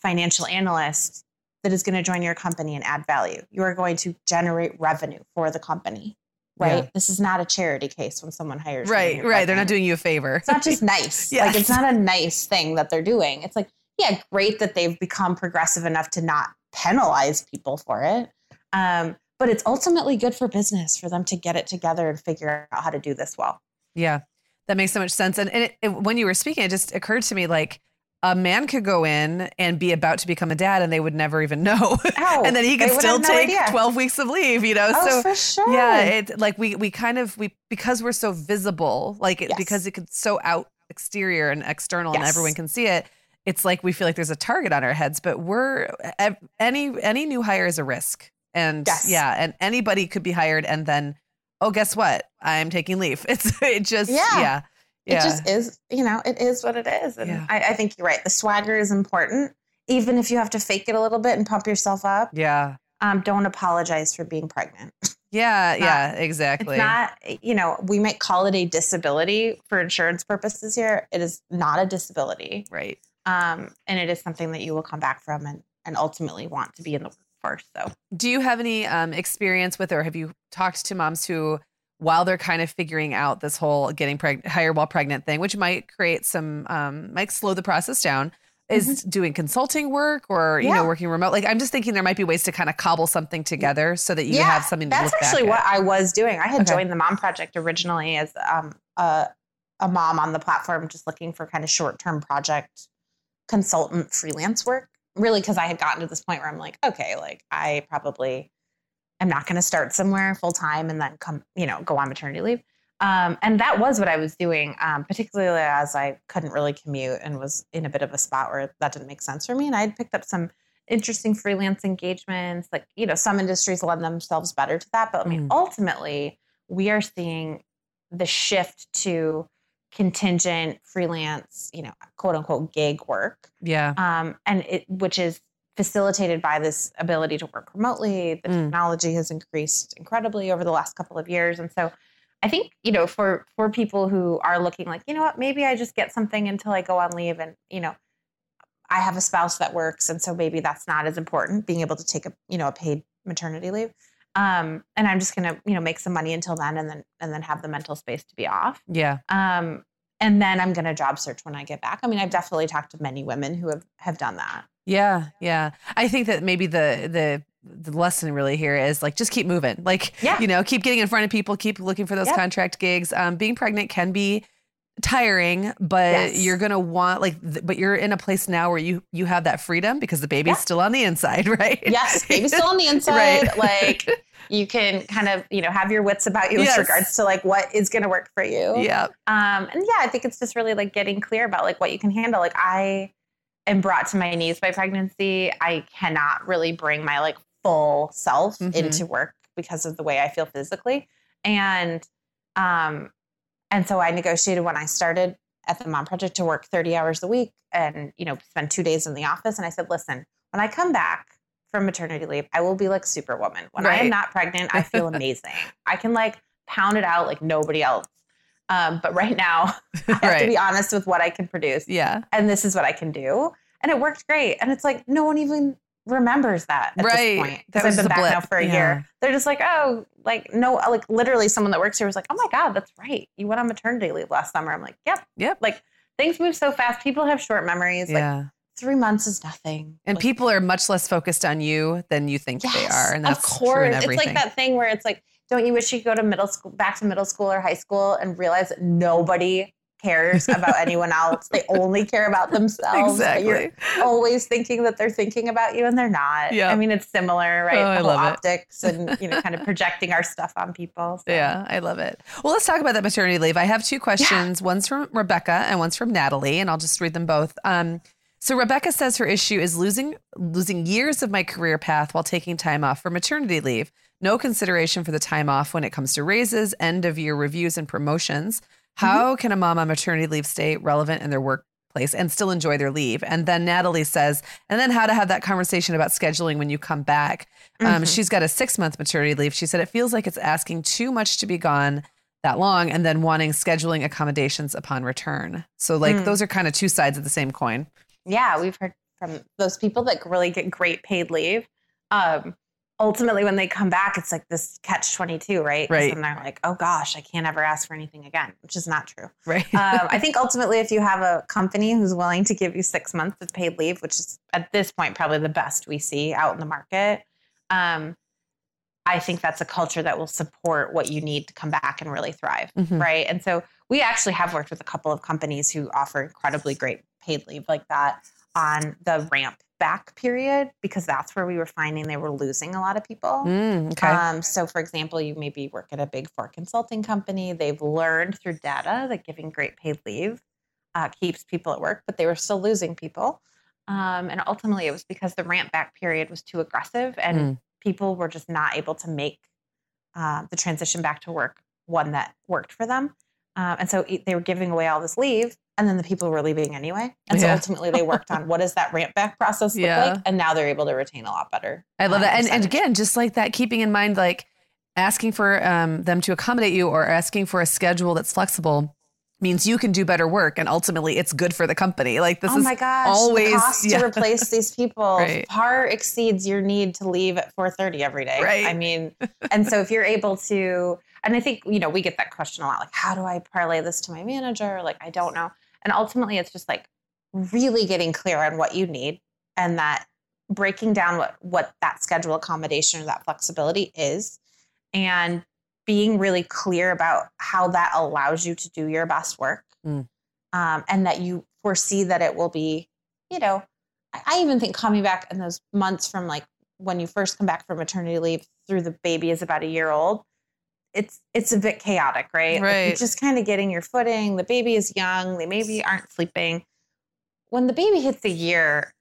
S4: financial analyst that is going to join your company and add value. You are going to generate revenue for the company, right?
S2: Yeah.
S4: This is not a charity case when someone hires
S2: right, right. They're not doing you a favor.
S4: it's not just nice.
S2: Yes.
S4: Like it's not a nice thing that they're doing. It's like, yeah, great that they've become progressive enough to not penalize people for it. Um, but it's ultimately good for business for them to get it together and figure out how to do this well.
S2: Yeah, that makes so much sense. And, and it, it- when you were speaking, it just occurred to me like a man could go in and be about to become a dad, and they would never even know,
S4: Oh,
S2: and then he could still
S4: no
S2: take
S4: idea.
S2: twelve weeks of leave. You know,
S4: Oh,
S2: so
S4: for sure.
S2: yeah, it like we we kind of we because we're so visible, like it,
S4: Yes.
S2: because it could so out exterior and external, and everyone can see it. It's like we feel like there's a target on our heads, but we're any any new hire is a risk, and
S4: Yes.
S2: yeah, and anybody could be hired, and then oh, guess what? I'm taking leave. It's it just
S4: Yeah.
S2: yeah.
S4: It just is, you know, it is what it is. And
S2: Yeah.
S4: I, I think you're right. The swagger is important, even if you have to fake it a little bit and pump yourself up.
S2: yeah.
S4: Um, don't apologize for being pregnant.
S2: Yeah,
S4: not-
S2: yeah, exactly.
S4: It's not, you know, we might call it a disability for insurance purposes here. It is not a disability.
S2: right.
S4: Um, and it is something that you will come back from and, and ultimately want to be in the workforce. So,
S2: Do you have any um, experience with, or have you talked to moms who, while they're kind of figuring out this whole getting pregnant, hire while pregnant thing, which might create some, um, might slow the process down, is doing consulting work or you know working remote. Like I'm just thinking there might be ways to kind of cobble something together so that you have something to
S4: that's actually what I was doing. I had
S2: Okay.
S4: joined the Mom Project originally as um, a, a mom on the platform, just looking for kind of short term project consultant freelance work. Really, because I had gotten to this point where I'm like, okay, like I probably am not going to start somewhere full time and then come, you know, go on maternity leave. Um, and that was what I was doing, um, particularly as I couldn't really commute and was in a bit of a spot where that didn't make sense for me. And I had picked up some interesting freelance engagements. Like, you know, some industries lend themselves better to that. But I mean,
S2: Mm.
S4: ultimately, we are seeing the shift to contingent freelance, you know, quote unquote gig work.
S2: Yeah.
S4: Um, and it, which is facilitated by this ability to work remotely. The
S2: Mm.
S4: technology has increased incredibly over the last couple of years. And so I think, you know, for for people who are looking like, you know what, maybe I just get something until I go on leave and, you know, I have a spouse that works and so maybe that's not as important being able to take a, you know, a paid maternity leave. Um, and I'm just going to, you know, make some money until then and then and then have the mental space to be off.
S2: Yeah.
S4: Um, and then I'm going to job search when I get back. I mean, I've definitely talked to many women who have have done that.
S2: Yeah, yeah. I think that maybe the the the lesson really here is like just keep moving. Like
S4: Yeah.
S2: you know, keep getting in front of people, keep looking for those
S4: Yep.
S2: contract gigs. Um, being pregnant can be tiring, but
S4: Yes.
S2: you're gonna want like, th- but you're in a place now where you you have that freedom because the baby's
S4: Yeah.
S2: still on the inside, right?
S4: Yes, baby's still on the inside.
S2: Right.
S4: Like you can kind of, you know, have your wits about you
S2: Yes.
S4: with regards to like what is going to work for you.
S2: yeah,
S4: Um, and yeah, I think it's just really like getting clear about like what you can handle. Like I am brought to my knees by pregnancy. I cannot really bring my like full self
S2: Mhm.
S4: into work because of the way I feel physically. And um and so I negotiated when I started at the Mom Project to work 30 hours a week and you know spend 2 days in the office and I said, "Listen, when I come back from maternity leave, I will be like superwoman. When I am not pregnant, I feel amazing. I can like pound it out like nobody else. Um, but right now, I have to be honest with what I can produce,
S2: yeah,
S4: and this is what I can do. And it worked great. And it's like no one even remembers that at
S2: Right.
S4: this point because I've been back now
S2: blip.
S4: for a
S2: Yeah.
S4: year. They're just like, oh, like no, like literally, someone that works here was like, oh my god, that's right. You went on maternity leave last summer. I'm like, yep,
S2: Yep.
S4: Like things move so fast. People have short memories. Like
S2: yeah.
S4: three months is nothing.
S2: and
S4: Like,
S2: people are much less focused on you than you think they are, and that's
S4: of course. It's like that thing where it's like, don't you wish you could go to middle school, back to middle school or high school, and realize that nobody cares about anyone else? They only care about themselves. but You're always thinking that they're thinking about you, and they're not.
S2: Yeah.
S4: I mean, it's similar, right?
S2: Oh, I
S4: the whole
S2: love it.
S4: optics and you know, kind of projecting our stuff on people. so.
S2: Yeah, I love it. Well, let's talk about that maternity leave. I have two questions. One's from Rebecca and one's from Natalie, and I'll just read them both. Um, so Rebecca says her issue is losing losing years of my career path while taking time off for maternity leave. No consideration for the time off when it comes to raises, end of year reviews, and promotions. How can a mom on maternity leave stay relevant in their workplace and still enjoy their leave? And then Natalie says, and then how to have that conversation about scheduling when you come back. Um,
S4: Mhm.
S2: She's got a six month maternity leave. She said it feels like it's asking too much to be gone that long and then wanting scheduling accommodations upon return. So, like,
S4: Mm.
S2: those are kind of two sides of the same coin.
S4: yeah, we've heard from those people that really get great paid leave. Um, ultimately, when they come back, it's like this catch 22, right?
S2: Right.
S4: And they're like, oh gosh, I can't ever ask for anything again, which is not true.
S2: Right.
S4: um, I think ultimately, if you have a company who's willing to give you six months of paid leave, which is at this point probably the best we see out in the market, um, I think that's a culture that will support what you need to come back and really thrive,
S2: Mhm.
S4: right? And so we actually have worked with a couple of companies who offer incredibly great paid leave like that on the ramp back period because that's where we were finding they were losing a lot of people.
S2: Mm, okay.
S4: Um, so, for example, you maybe work at a big four consulting company. They've learned through data that giving great paid leave uh, keeps people at work, but they were still losing people. Um, and ultimately, it was because the ramp back period was too aggressive and
S2: Mm.
S4: people were just not able to make uh, the transition back to work one that worked for them. Um, and so they were giving away all this leave, and then the people were leaving anyway. And so
S2: Yeah.
S4: ultimately, they worked on what does that ramp back process look
S2: Yeah.
S4: like, and now they're able to retain a lot better.
S2: I love
S4: uh,
S2: that. And, and again, just like that, keeping in mind, like asking for um, them to accommodate you or asking for a schedule that's flexible means you can do better work. And ultimately, it's good for the company. Like, this
S4: oh
S2: is
S4: my gosh,
S2: always-
S4: the cost
S2: yeah.
S4: to replace these people
S2: Right.
S4: far exceeds your need to leave at 4:30 every day.
S2: Right.
S4: I mean, and so if you're able to, and I think you know we get that question a lot, like how do I parlay this to my manager? Like I don't know. And ultimately, it's just like really getting clear on what you need and that breaking down what what that schedule accommodation or that flexibility is and being really clear about how that allows you to do your best work
S2: Mm.
S4: um, and that you foresee that it will be you know I, I even think coming back in those months from like when you first come back from maternity leave through the baby is about a year old it's it's a bit chaotic right? Like, you're just kind of getting your footing the baby is young they maybe aren't sleeping. When the baby hits a year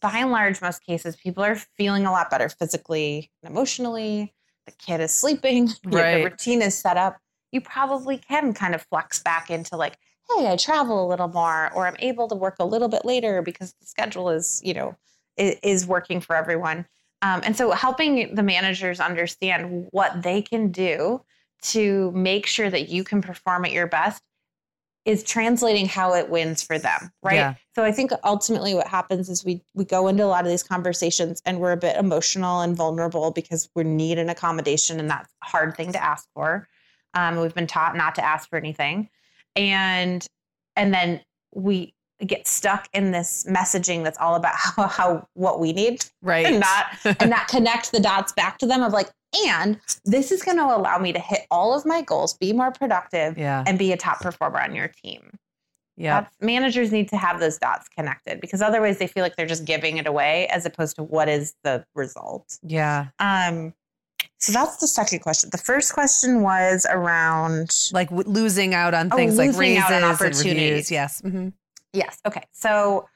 S4: by and large most cases people are feeling a lot better physically and emotionally. The kid is sleeping
S2: Right.
S4: the routine is set up. You probably can kind of flex back into like hey i travel a little more or i'm able to work a little bit later because the schedule is you know is, is working for everyone. Um, and so helping the managers understand what they can do to make sure that you can perform at your best is translating how it wins for them right?
S2: Yeah.
S4: so i think ultimately what happens is we we go into a lot of these conversations and we're a bit emotional and vulnerable because we need an accommodation and that's a hard thing to ask for. Um, we've been taught not to ask for anything. And and then we get stuck in this messaging that's all about how, how what we need
S2: Right.
S4: and not and not connect the dots back to them of like and this is going to allow me to hit all of my goals be more productive
S2: yeah.
S4: and be a top performer on your team
S2: Yeah.
S4: That's, managers need to have those dots connected because otherwise they feel like they're just giving it away as opposed to what is the result
S2: Yeah.
S4: um so that's the second question the first question was around
S2: Like w- losing out on
S4: Oh,
S2: things like
S4: losing
S2: raises
S4: out on
S2: and
S4: opportunities.
S2: Yes. hmm
S4: Yes. Okay. So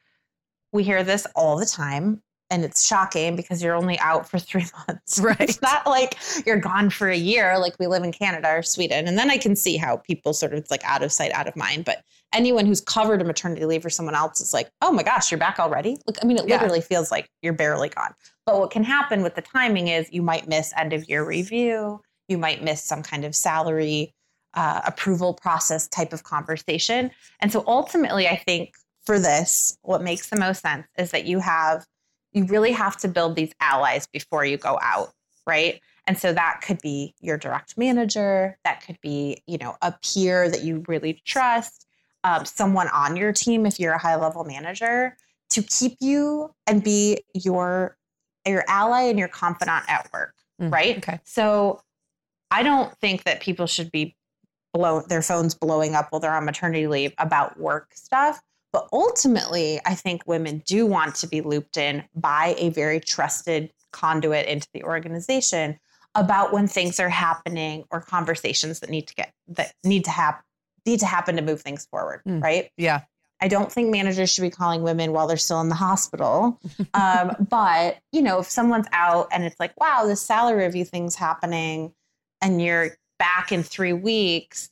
S4: we hear this all the time, and it's shocking because you're only out for three months.
S2: Right.
S4: It's not like you're gone for a year, like we live in Canada or Sweden. And then I can see how people sort of it's like out of sight, out of mind. But anyone who's covered a maternity leave for someone else is like, oh my gosh, you're back already. Look, I mean, it
S2: Yeah.
S4: literally feels like you're barely gone. But what can happen with the timing is you might miss end of year review. You might miss some kind of salary uh, approval process type of conversation. And so ultimately, I think for this, what makes the most sense is that you have, you really have to build these allies before you go out, right? And so that could be your direct manager, that could be, you know, a peer that you really trust, um, someone on your team if you're a high level manager to keep you and be your your ally and your confidant at work,
S2: Mm,
S4: right?
S2: okay.
S4: So I don't think that people should be blow their phones blowing up while they're on maternity leave about work stuff. But ultimately, I think women do want to be looped in by a very trusted conduit into the organization about when things are happening or conversations that need to get that need to happen need to happen to move things forward,
S2: Mm.
S4: right?
S2: Yeah.
S4: I don't think managers should be calling women while they're still in the hospital. Um, but you know, if someone's out and it's like, wow, this salary review thing's happening, and you're back in three weeks,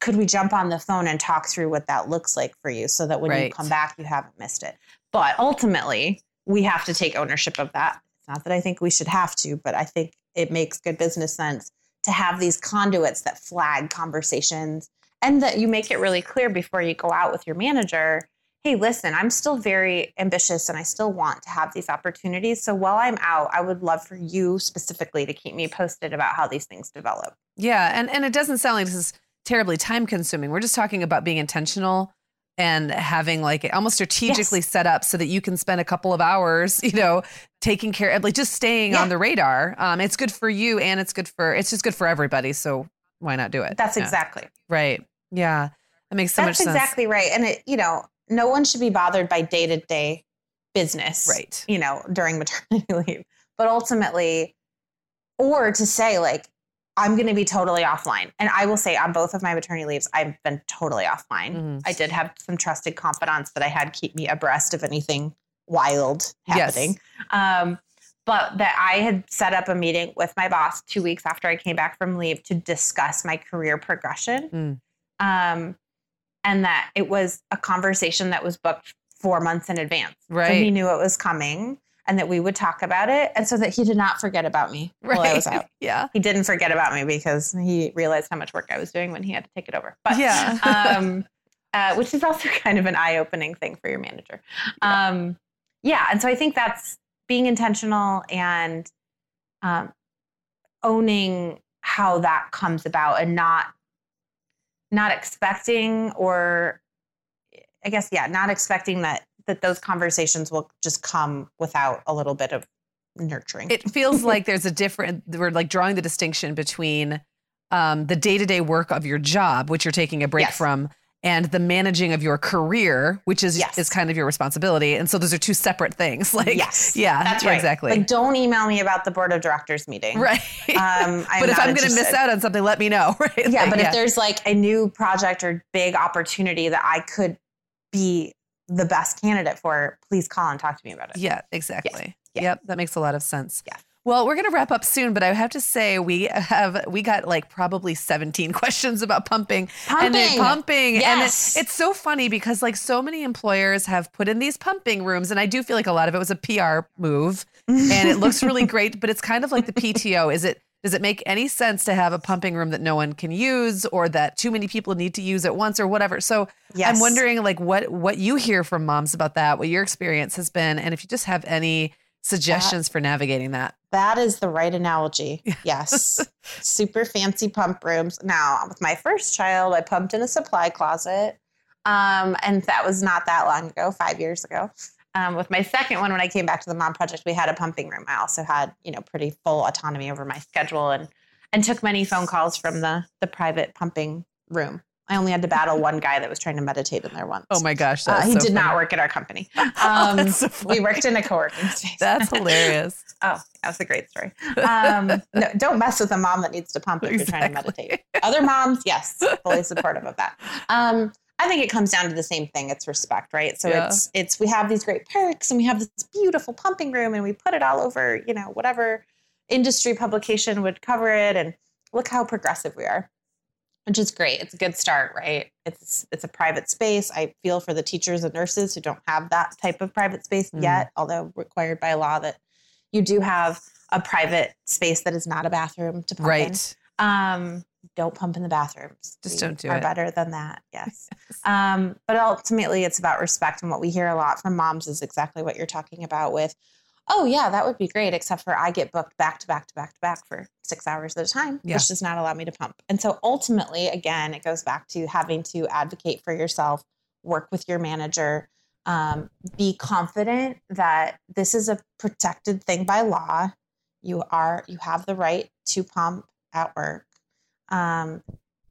S4: could we jump on the phone and talk through what that looks like for you, so that when you come back, you haven't missed it? But ultimately, we have to take ownership of that. Not that I think we should have to, but I think it makes good business sense to have these conduits that flag conversations and that you make it really clear before you go out with your manager hey listen i'm still very ambitious and i still want to have these opportunities so while i'm out i would love for you specifically to keep me posted about how these things develop
S2: Yeah, and and it doesn't sound like this is terribly time consuming. We're just talking about being intentional and having like almost strategically set up so that you can spend a couple of hours, you know, taking care of like just staying
S4: Yeah.
S2: on the radar. Um, it's good for you and it's good for it's just good for everybody. So why not do it?
S4: that's
S2: Yeah.
S4: exactly
S2: right. Yeah, that makes so
S4: that's
S2: much sense.
S4: That's exactly right and it you know no one should be bothered by day-to-day business
S2: Right.
S4: you know during maternity leave but ultimately or to say like i'm going to be totally offline. And i will say on both of my maternity leaves i've been totally offline.
S2: Mhm.
S4: i did have some trusted confidants that i had keep me abreast of anything wild
S2: Yes.
S4: happening um, but that i had set up a meeting with my boss two weeks after i came back from leave to discuss my career progression. Um, and that it was a conversation that was booked four months in advance. So he knew it was coming and that we would talk about it. And so that he did not forget about me
S2: Right.
S4: while I was out.
S2: Yeah.
S4: He didn't forget about me because he realized how much work I was doing when he had to take it over. But
S2: Yeah.
S4: um, uh, which is also kind of an eye-opening thing for your manager. Um, yeah, and so I think that's being intentional and um, owning how that comes about, and not not expecting or I guess yeah, not expecting that that those conversations will just come without a little bit of nurturing.
S2: It feels like there's a different we're like drawing the distinction between um, the day-to-day work of your job, which you're taking a break
S4: Yes.
S2: from, and the managing of your career, which is
S4: Yes.
S2: is kind of your responsibility. And so those are two separate things. Like
S4: yes,
S2: yeah,
S4: that's right.
S2: exactly.
S4: Like, don't email me about the board of directors meeting.
S2: right.
S4: Um, I'm
S2: but if I'm going to miss out on something, let me know. Right.
S4: yeah,
S2: Like,
S4: but if there's like a new project or big opportunity that I could be the best candidate for, please call and talk to me about it.
S2: Yeah, exactly.
S4: Yeah.
S2: Yep, that makes a lot of sense.
S4: Yeah.
S2: Well, we're going to wrap up soon, but I have to say we have we got like probably 17 questions about pumping and
S4: Pumping.
S2: pumping and
S4: Yes.
S2: it, it's so funny because like so many employers have put in these pumping rooms and I do feel like a lot of it was a PR move and it looks really great, but it's kind of like the PTO. Is it does it make any sense to have a pumping room that no one can use or that too many people need to use at once or whatever? So
S4: Yes.
S2: I'm wondering like what what you hear from moms about that, what your experience has been, and if you just have any suggestions for navigating that.
S4: That is the right analogy. Yes. Super fancy pump rooms. Now, with my first child, I pumped in a supply closet. Um, and that was not that long ago, five years ago. Um, with my second one, when I came back to the mom project, we had a pumping room. I also had, you know, pretty full autonomy over my schedule and and took many phone calls from the the private pumping room. I only had to battle one guy that was trying to meditate in there once.
S2: Oh my gosh,
S4: Uh, he
S2: so
S4: did not work at our company.
S2: Oh,
S4: Um,
S2: that's so
S4: we worked in a co-working space.
S2: That's hilarious.
S4: Oh, that's a great story. Um, no, don't mess with a mom that needs to pump if you're trying to meditate. Other moms, yes, fully supportive of that. Um, I think it comes down to the same thing. It's respect, right? So
S2: Yeah.
S4: it's it's we have these great perks and we have this beautiful pumping room and we put it all over, you know, whatever industry publication would cover it and look how progressive we are. Which is great. It's a good start, right? It's it's a private space. I feel for the teachers and nurses who don't have that type of private space
S2: Mm.
S4: yet, although required by law that you do have a private space that is not a bathroom to pump in.
S2: Right.
S4: Um, don't pump in the bathrooms.
S2: Just
S4: We
S2: don't do
S4: are
S2: it.
S4: better than that. Yes. um, but ultimately, it's about respect, and what we hear a lot from moms is exactly what you're talking about. With, oh yeah, that would be great, except for I get booked back to back to back to back for six hours at a time,
S2: Yeah.
S4: which does not allow me to pump. And so ultimately, again, it goes back to having to advocate for yourself, work with your manager. Um, be confident that this is a protected thing by law. You are you have the right to pump at work um,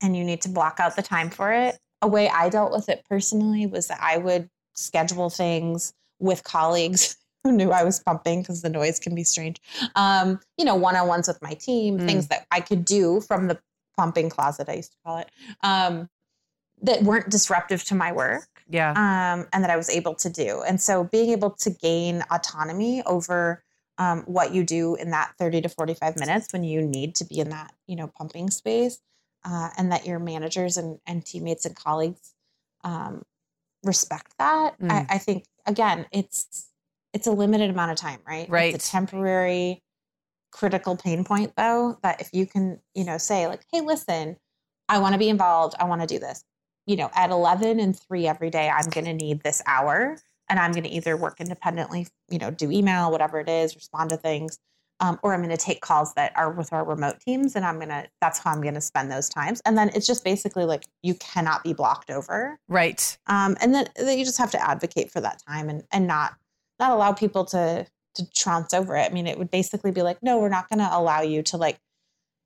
S4: and you need to block out the time for it. A way I dealt with it personally was that I would schedule things with colleagues who knew I was pumping because the noise can be strange. Um, you know, one on ones with my team,
S2: Mm.
S4: things that I could do from the pumping closet, I used to call it, um, that weren't disruptive to my work
S2: Yeah.
S4: um, and that I was able to do. And so being able to gain autonomy over um, what you do in that 30 to 45 minutes when you need to be in that, you know, pumping space uh, and that your managers and, and teammates and colleagues um, respect that.
S2: Mm.
S4: I, I think, again, it's, it's a limited amount of time, right?
S2: Right.
S4: It's a temporary critical pain point though, that if you can, you know, say like, hey, listen, I want to be involved. I want to do this you know, at 11 and 3 every day, I'm going to need this hour and I'm going to either work independently, you know, do email, whatever it is, respond to things, um, or I'm going to take calls that are with our remote teams and I'm going to, that's how I'm going to spend those times. And then it's just basically like you cannot be blocked over.
S2: Right.
S4: Um, and then, then you just have to advocate for that time and, and not, not allow people to, to trounce over it. I mean, it would basically be like, no, we're not going to allow you to like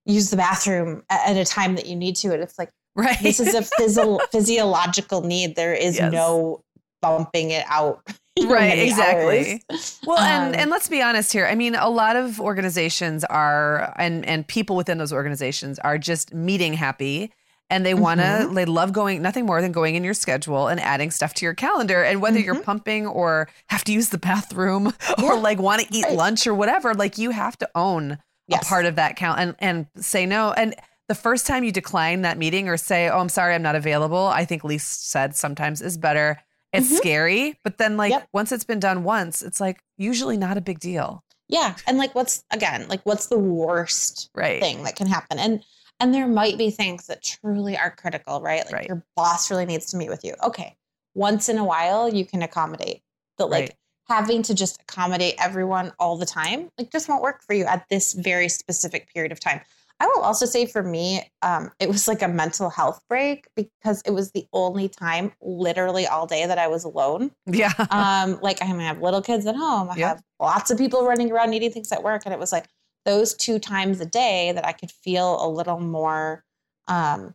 S4: use the bathroom a- at a time that you need to. And it's like,
S2: Right.
S4: this is a physio- physiological need. There is
S2: Yes.
S4: no bumping it out.
S2: Right, exactly.
S4: hours.
S2: Well, and
S4: Um,
S2: and let's be honest here. I mean, a lot of organizations are and and people within those organizations are just meeting happy and they want to
S4: Mhm.
S2: they love going nothing more than going in your schedule and adding stuff to your calendar and whether you're
S4: Mhm.
S2: pumping or have to use the bathroom or like want to eat
S4: right.
S2: lunch or whatever, like you have to own
S4: Yes.
S2: a part of that count and and say no and the first time you decline that meeting or say, "Oh, I'm sorry, I'm not available," I think Lise said sometimes is better. It's
S4: Mhm.
S2: scary, but then like
S4: Yep.
S2: once it's been done once, it's like usually not a big deal.
S4: yeah. And like, what's again, like, what's the worst
S2: Right.
S4: thing that can happen? And and there might be things that truly are critical, right? Like
S2: Right.
S4: your boss really needs to meet with you. Okay, once in a while you can accommodate, but like
S2: Right.
S4: having to just accommodate everyone all the time, like just won't work for you at this very specific period of time. I will also say for me, um, it was like a mental health break because it was the only time, literally all day, that I was alone.
S2: Yeah.
S4: Um, like I have little kids at home. I have lots of people running around needing things at work, and it was like those two times a day that I could feel a little more um,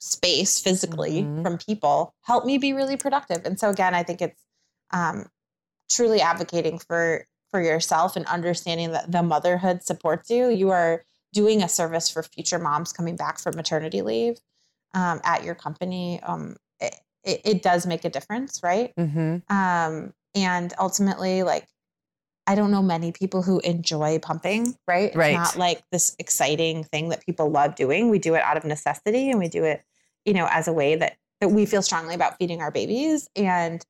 S4: space physically
S2: Mhm.
S4: from people helped me be really productive. And so again, I think it's um, truly advocating for for yourself and understanding that the motherhood supports you. You are doing a service for future moms coming back from maternity leave um, at your company. Um, it, it, it does make a difference, right?
S2: hmm
S4: um, and ultimately like i don't know many people who enjoy pumping right it's
S2: Right.
S4: not like this exciting thing that people love doing we do it out of necessity and we do it you know as a way that that we feel strongly about feeding our babies and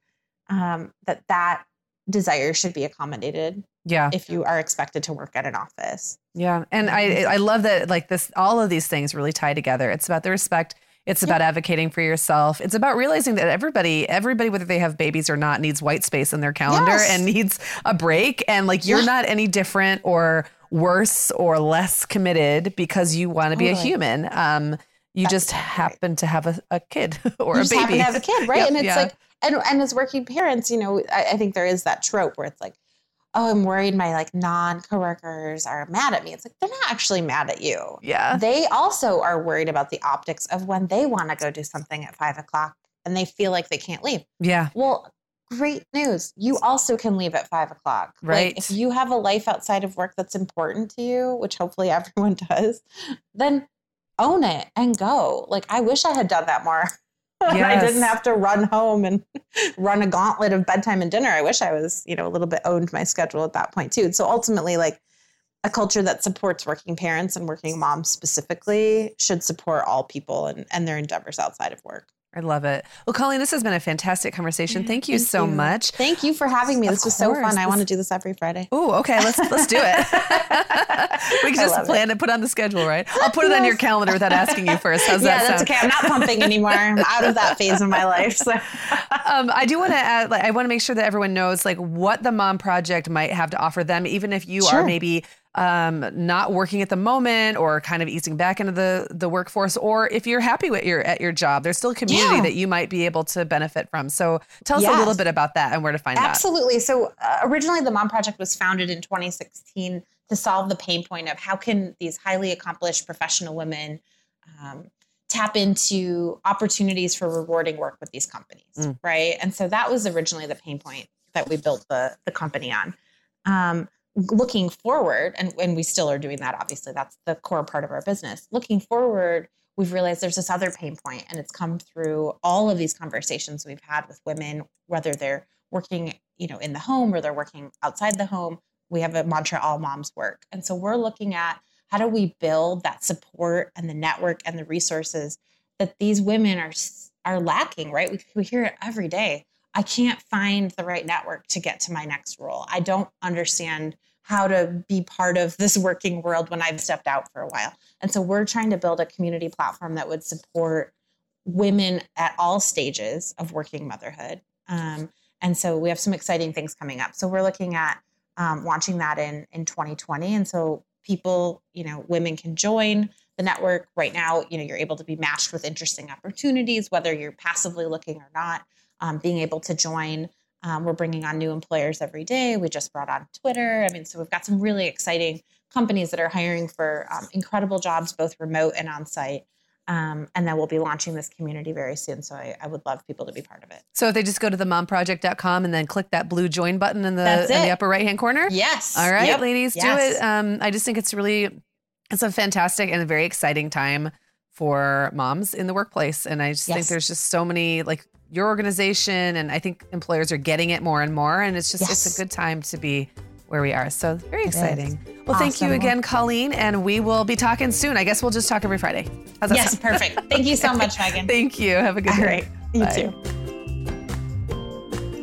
S4: um, that that desire should be accommodated
S2: Yeah.
S4: if you are expected to work at an office
S2: Yeah. And I I love that like this all of these things really tie together. It's about the respect. It's about advocating for yourself. It's about realizing that everybody, everybody, whether they have babies or not, needs white space in their calendar
S4: Yes.
S2: and needs a break. And like you're
S4: Yeah.
S2: not any different or worse or less committed because you want to be a human. Um, you
S4: That's
S2: just
S4: exactly right.
S2: happen to have a, a kid or
S4: you
S2: a
S4: just
S2: baby.
S4: happen to have a kid, right?
S2: Yep,
S4: and it's
S2: yeah.
S4: like, and and as working parents, you know, I, I think there is that trope where it's like, oh, I'm worried my like non coworkers are mad at me. It's like they're not actually mad at you.
S2: yeah.
S4: They also are worried about the optics of when they want to go do something at five o'clock and they feel like they can't leave.
S2: Yeah.
S4: Well, great news. You also can leave at five o'clock.
S2: Right.
S4: Like if you have a life outside of work that's important to you, which hopefully everyone does, then own it and go. Like I wish I had done that more. And I didn't have to run home and run a gauntlet of bedtime and dinner. I wish I was, you know, a little bit owned my schedule at that point too. So ultimately, like a culture that supports working parents and working moms specifically should support all people and, and their endeavors outside of work.
S2: I love it. Well, Colleen, this has been a fantastic conversation. Thank you
S4: thank
S2: so
S4: you.
S2: much.
S4: Thank you for having me.
S2: Of
S4: This was so
S2: course.
S4: fun. I want to do this every Friday.
S2: Oh, okay. Let's let's do it. we can just plan it. put on the schedule, right? I'll put it on your calendar without asking you first. How's
S4: yeah,
S2: that
S4: that's
S2: sound?
S4: okay. I'm not pumping anymore. I'm out of that phase of my life. So
S2: Um, I do want to add. Like, I want to make sure that everyone knows like what the Mom Project might have to offer them, even if you are maybe um, not working at the moment or kind of easing back into the the workforce, or if you're happy with your at your job, there's still a community
S4: Yeah.
S2: that you might be able to benefit from. So tell us a little bit about that and where to find that.
S4: Absolutely. So uh, originally, the Mom Project was founded in 2016 to solve the pain point of how can these highly accomplished professional women um, tap into opportunities for rewarding work with these companies,
S2: Mm.
S4: right? And so that was originally the pain point that we built the the company on. Um, looking forward, and, and we still are doing that. Obviously, that's the core part of our business. Looking forward, we've realized there's this other pain point, and it's come through all of these conversations we've had with women, whether they're working, you know, in the home or they're working outside the home. We have a mantra: all moms work, and so we're looking at how do we build that support and the network and the resources that these women are are lacking. Right? We, we hear it every day. I can't find the right network to get to my next role. I don't understand how to be part of this working world when I've stepped out for a while. And so we're trying to build a community platform that would support women at all stages of working motherhood. Um, and so we have some exciting things coming up. So we're looking at um, launching that in in 2020. And so people, you know, women can join the network right now. You know, you're able to be matched with interesting opportunities, whether you're passively looking or not. Um, being able to join. Um, we're bringing on new employers every day. We just brought on Twitter. I mean, so we've got some really exciting companies that are hiring for um, incredible jobs, both remote and on site. Um, and then we'll be launching this community very soon. So I, I would love people to be part of it.
S2: So if they just go to themomproject.com and then click that blue join button in the in the upper right hand corner.
S4: Yes.
S2: All right,
S4: Yep.
S2: ladies,
S4: Yes.
S2: do it. Um, I just think it's really, it's a fantastic and a very exciting time for moms in the workplace. And I just think there's just so many, like your organization, and I think employers are getting it more and more. And it's just, it's a good time to be where we are. So very
S4: It is.
S2: exciting. Well, thank you again, Colleen. And we will be talking soon. I guess we'll just talk every Friday. How's that
S4: Yes,
S2: sound?
S4: perfect. Thank you so much, Meagan.
S2: Thank you. Have a good
S4: All
S2: day.
S4: right. You
S2: Bye.
S4: too.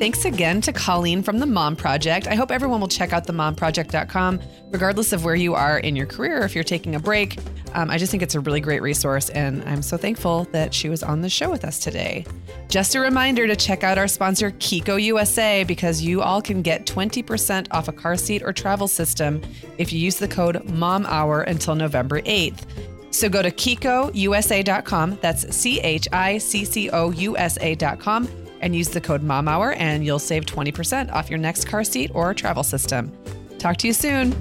S2: Thanks again to Colleen from the Mom Project. I hope everyone will check out themomproject.com, regardless of where you are in your career, if you're taking a break. Um, I just think it's a really great resource, and I'm so thankful that she was on the show with us today. Just a reminder to check out our sponsor, Chicco USA, because you all can get 20% off a car seat or travel system if you use the code MOMHOUR until November 8th. So go to chiccousa.com, that's C H I C C O U S A.com and use the code MOMHOUR and you'll save 20% off your next car seat or travel system. Talk to you soon.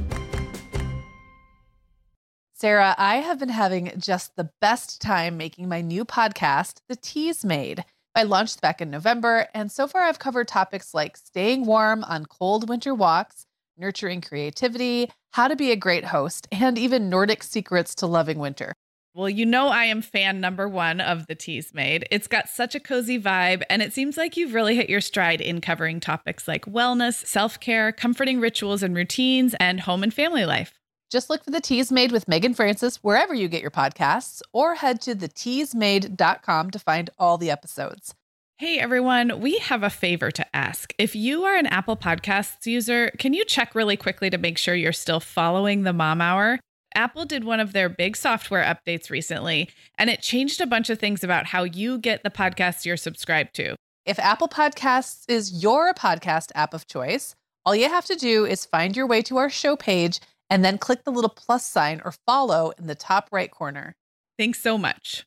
S5: Sarah, I have been having just the best time making my new podcast, The Teasmade. I launched back in November, and so far I've covered topics like staying warm on cold winter walks, nurturing creativity, how to be a great host, and even Nordic secrets to loving winter.
S1: Well, you know, I am fan number one of the Teasmade. It's got such a cozy vibe, and it seems like you've really hit your stride in covering topics like wellness, self care, comforting rituals and routines, and home and family life.
S5: Just look for the Teasmade with Meagan Francis wherever you get your podcasts, or head to theteasmade.com to find all the episodes.
S1: Hey everyone, we have a favor to ask. If you are an Apple Podcasts user, can you check really quickly to make sure you're still following the Mom Hour? Apple did one of their big software updates recently, and it changed a bunch of things about how you get the podcasts you're subscribed to.
S5: If Apple Podcasts is your podcast app of choice, all you have to do is find your way to our show page and then click the little plus sign or follow in the top right corner.
S1: Thanks so much.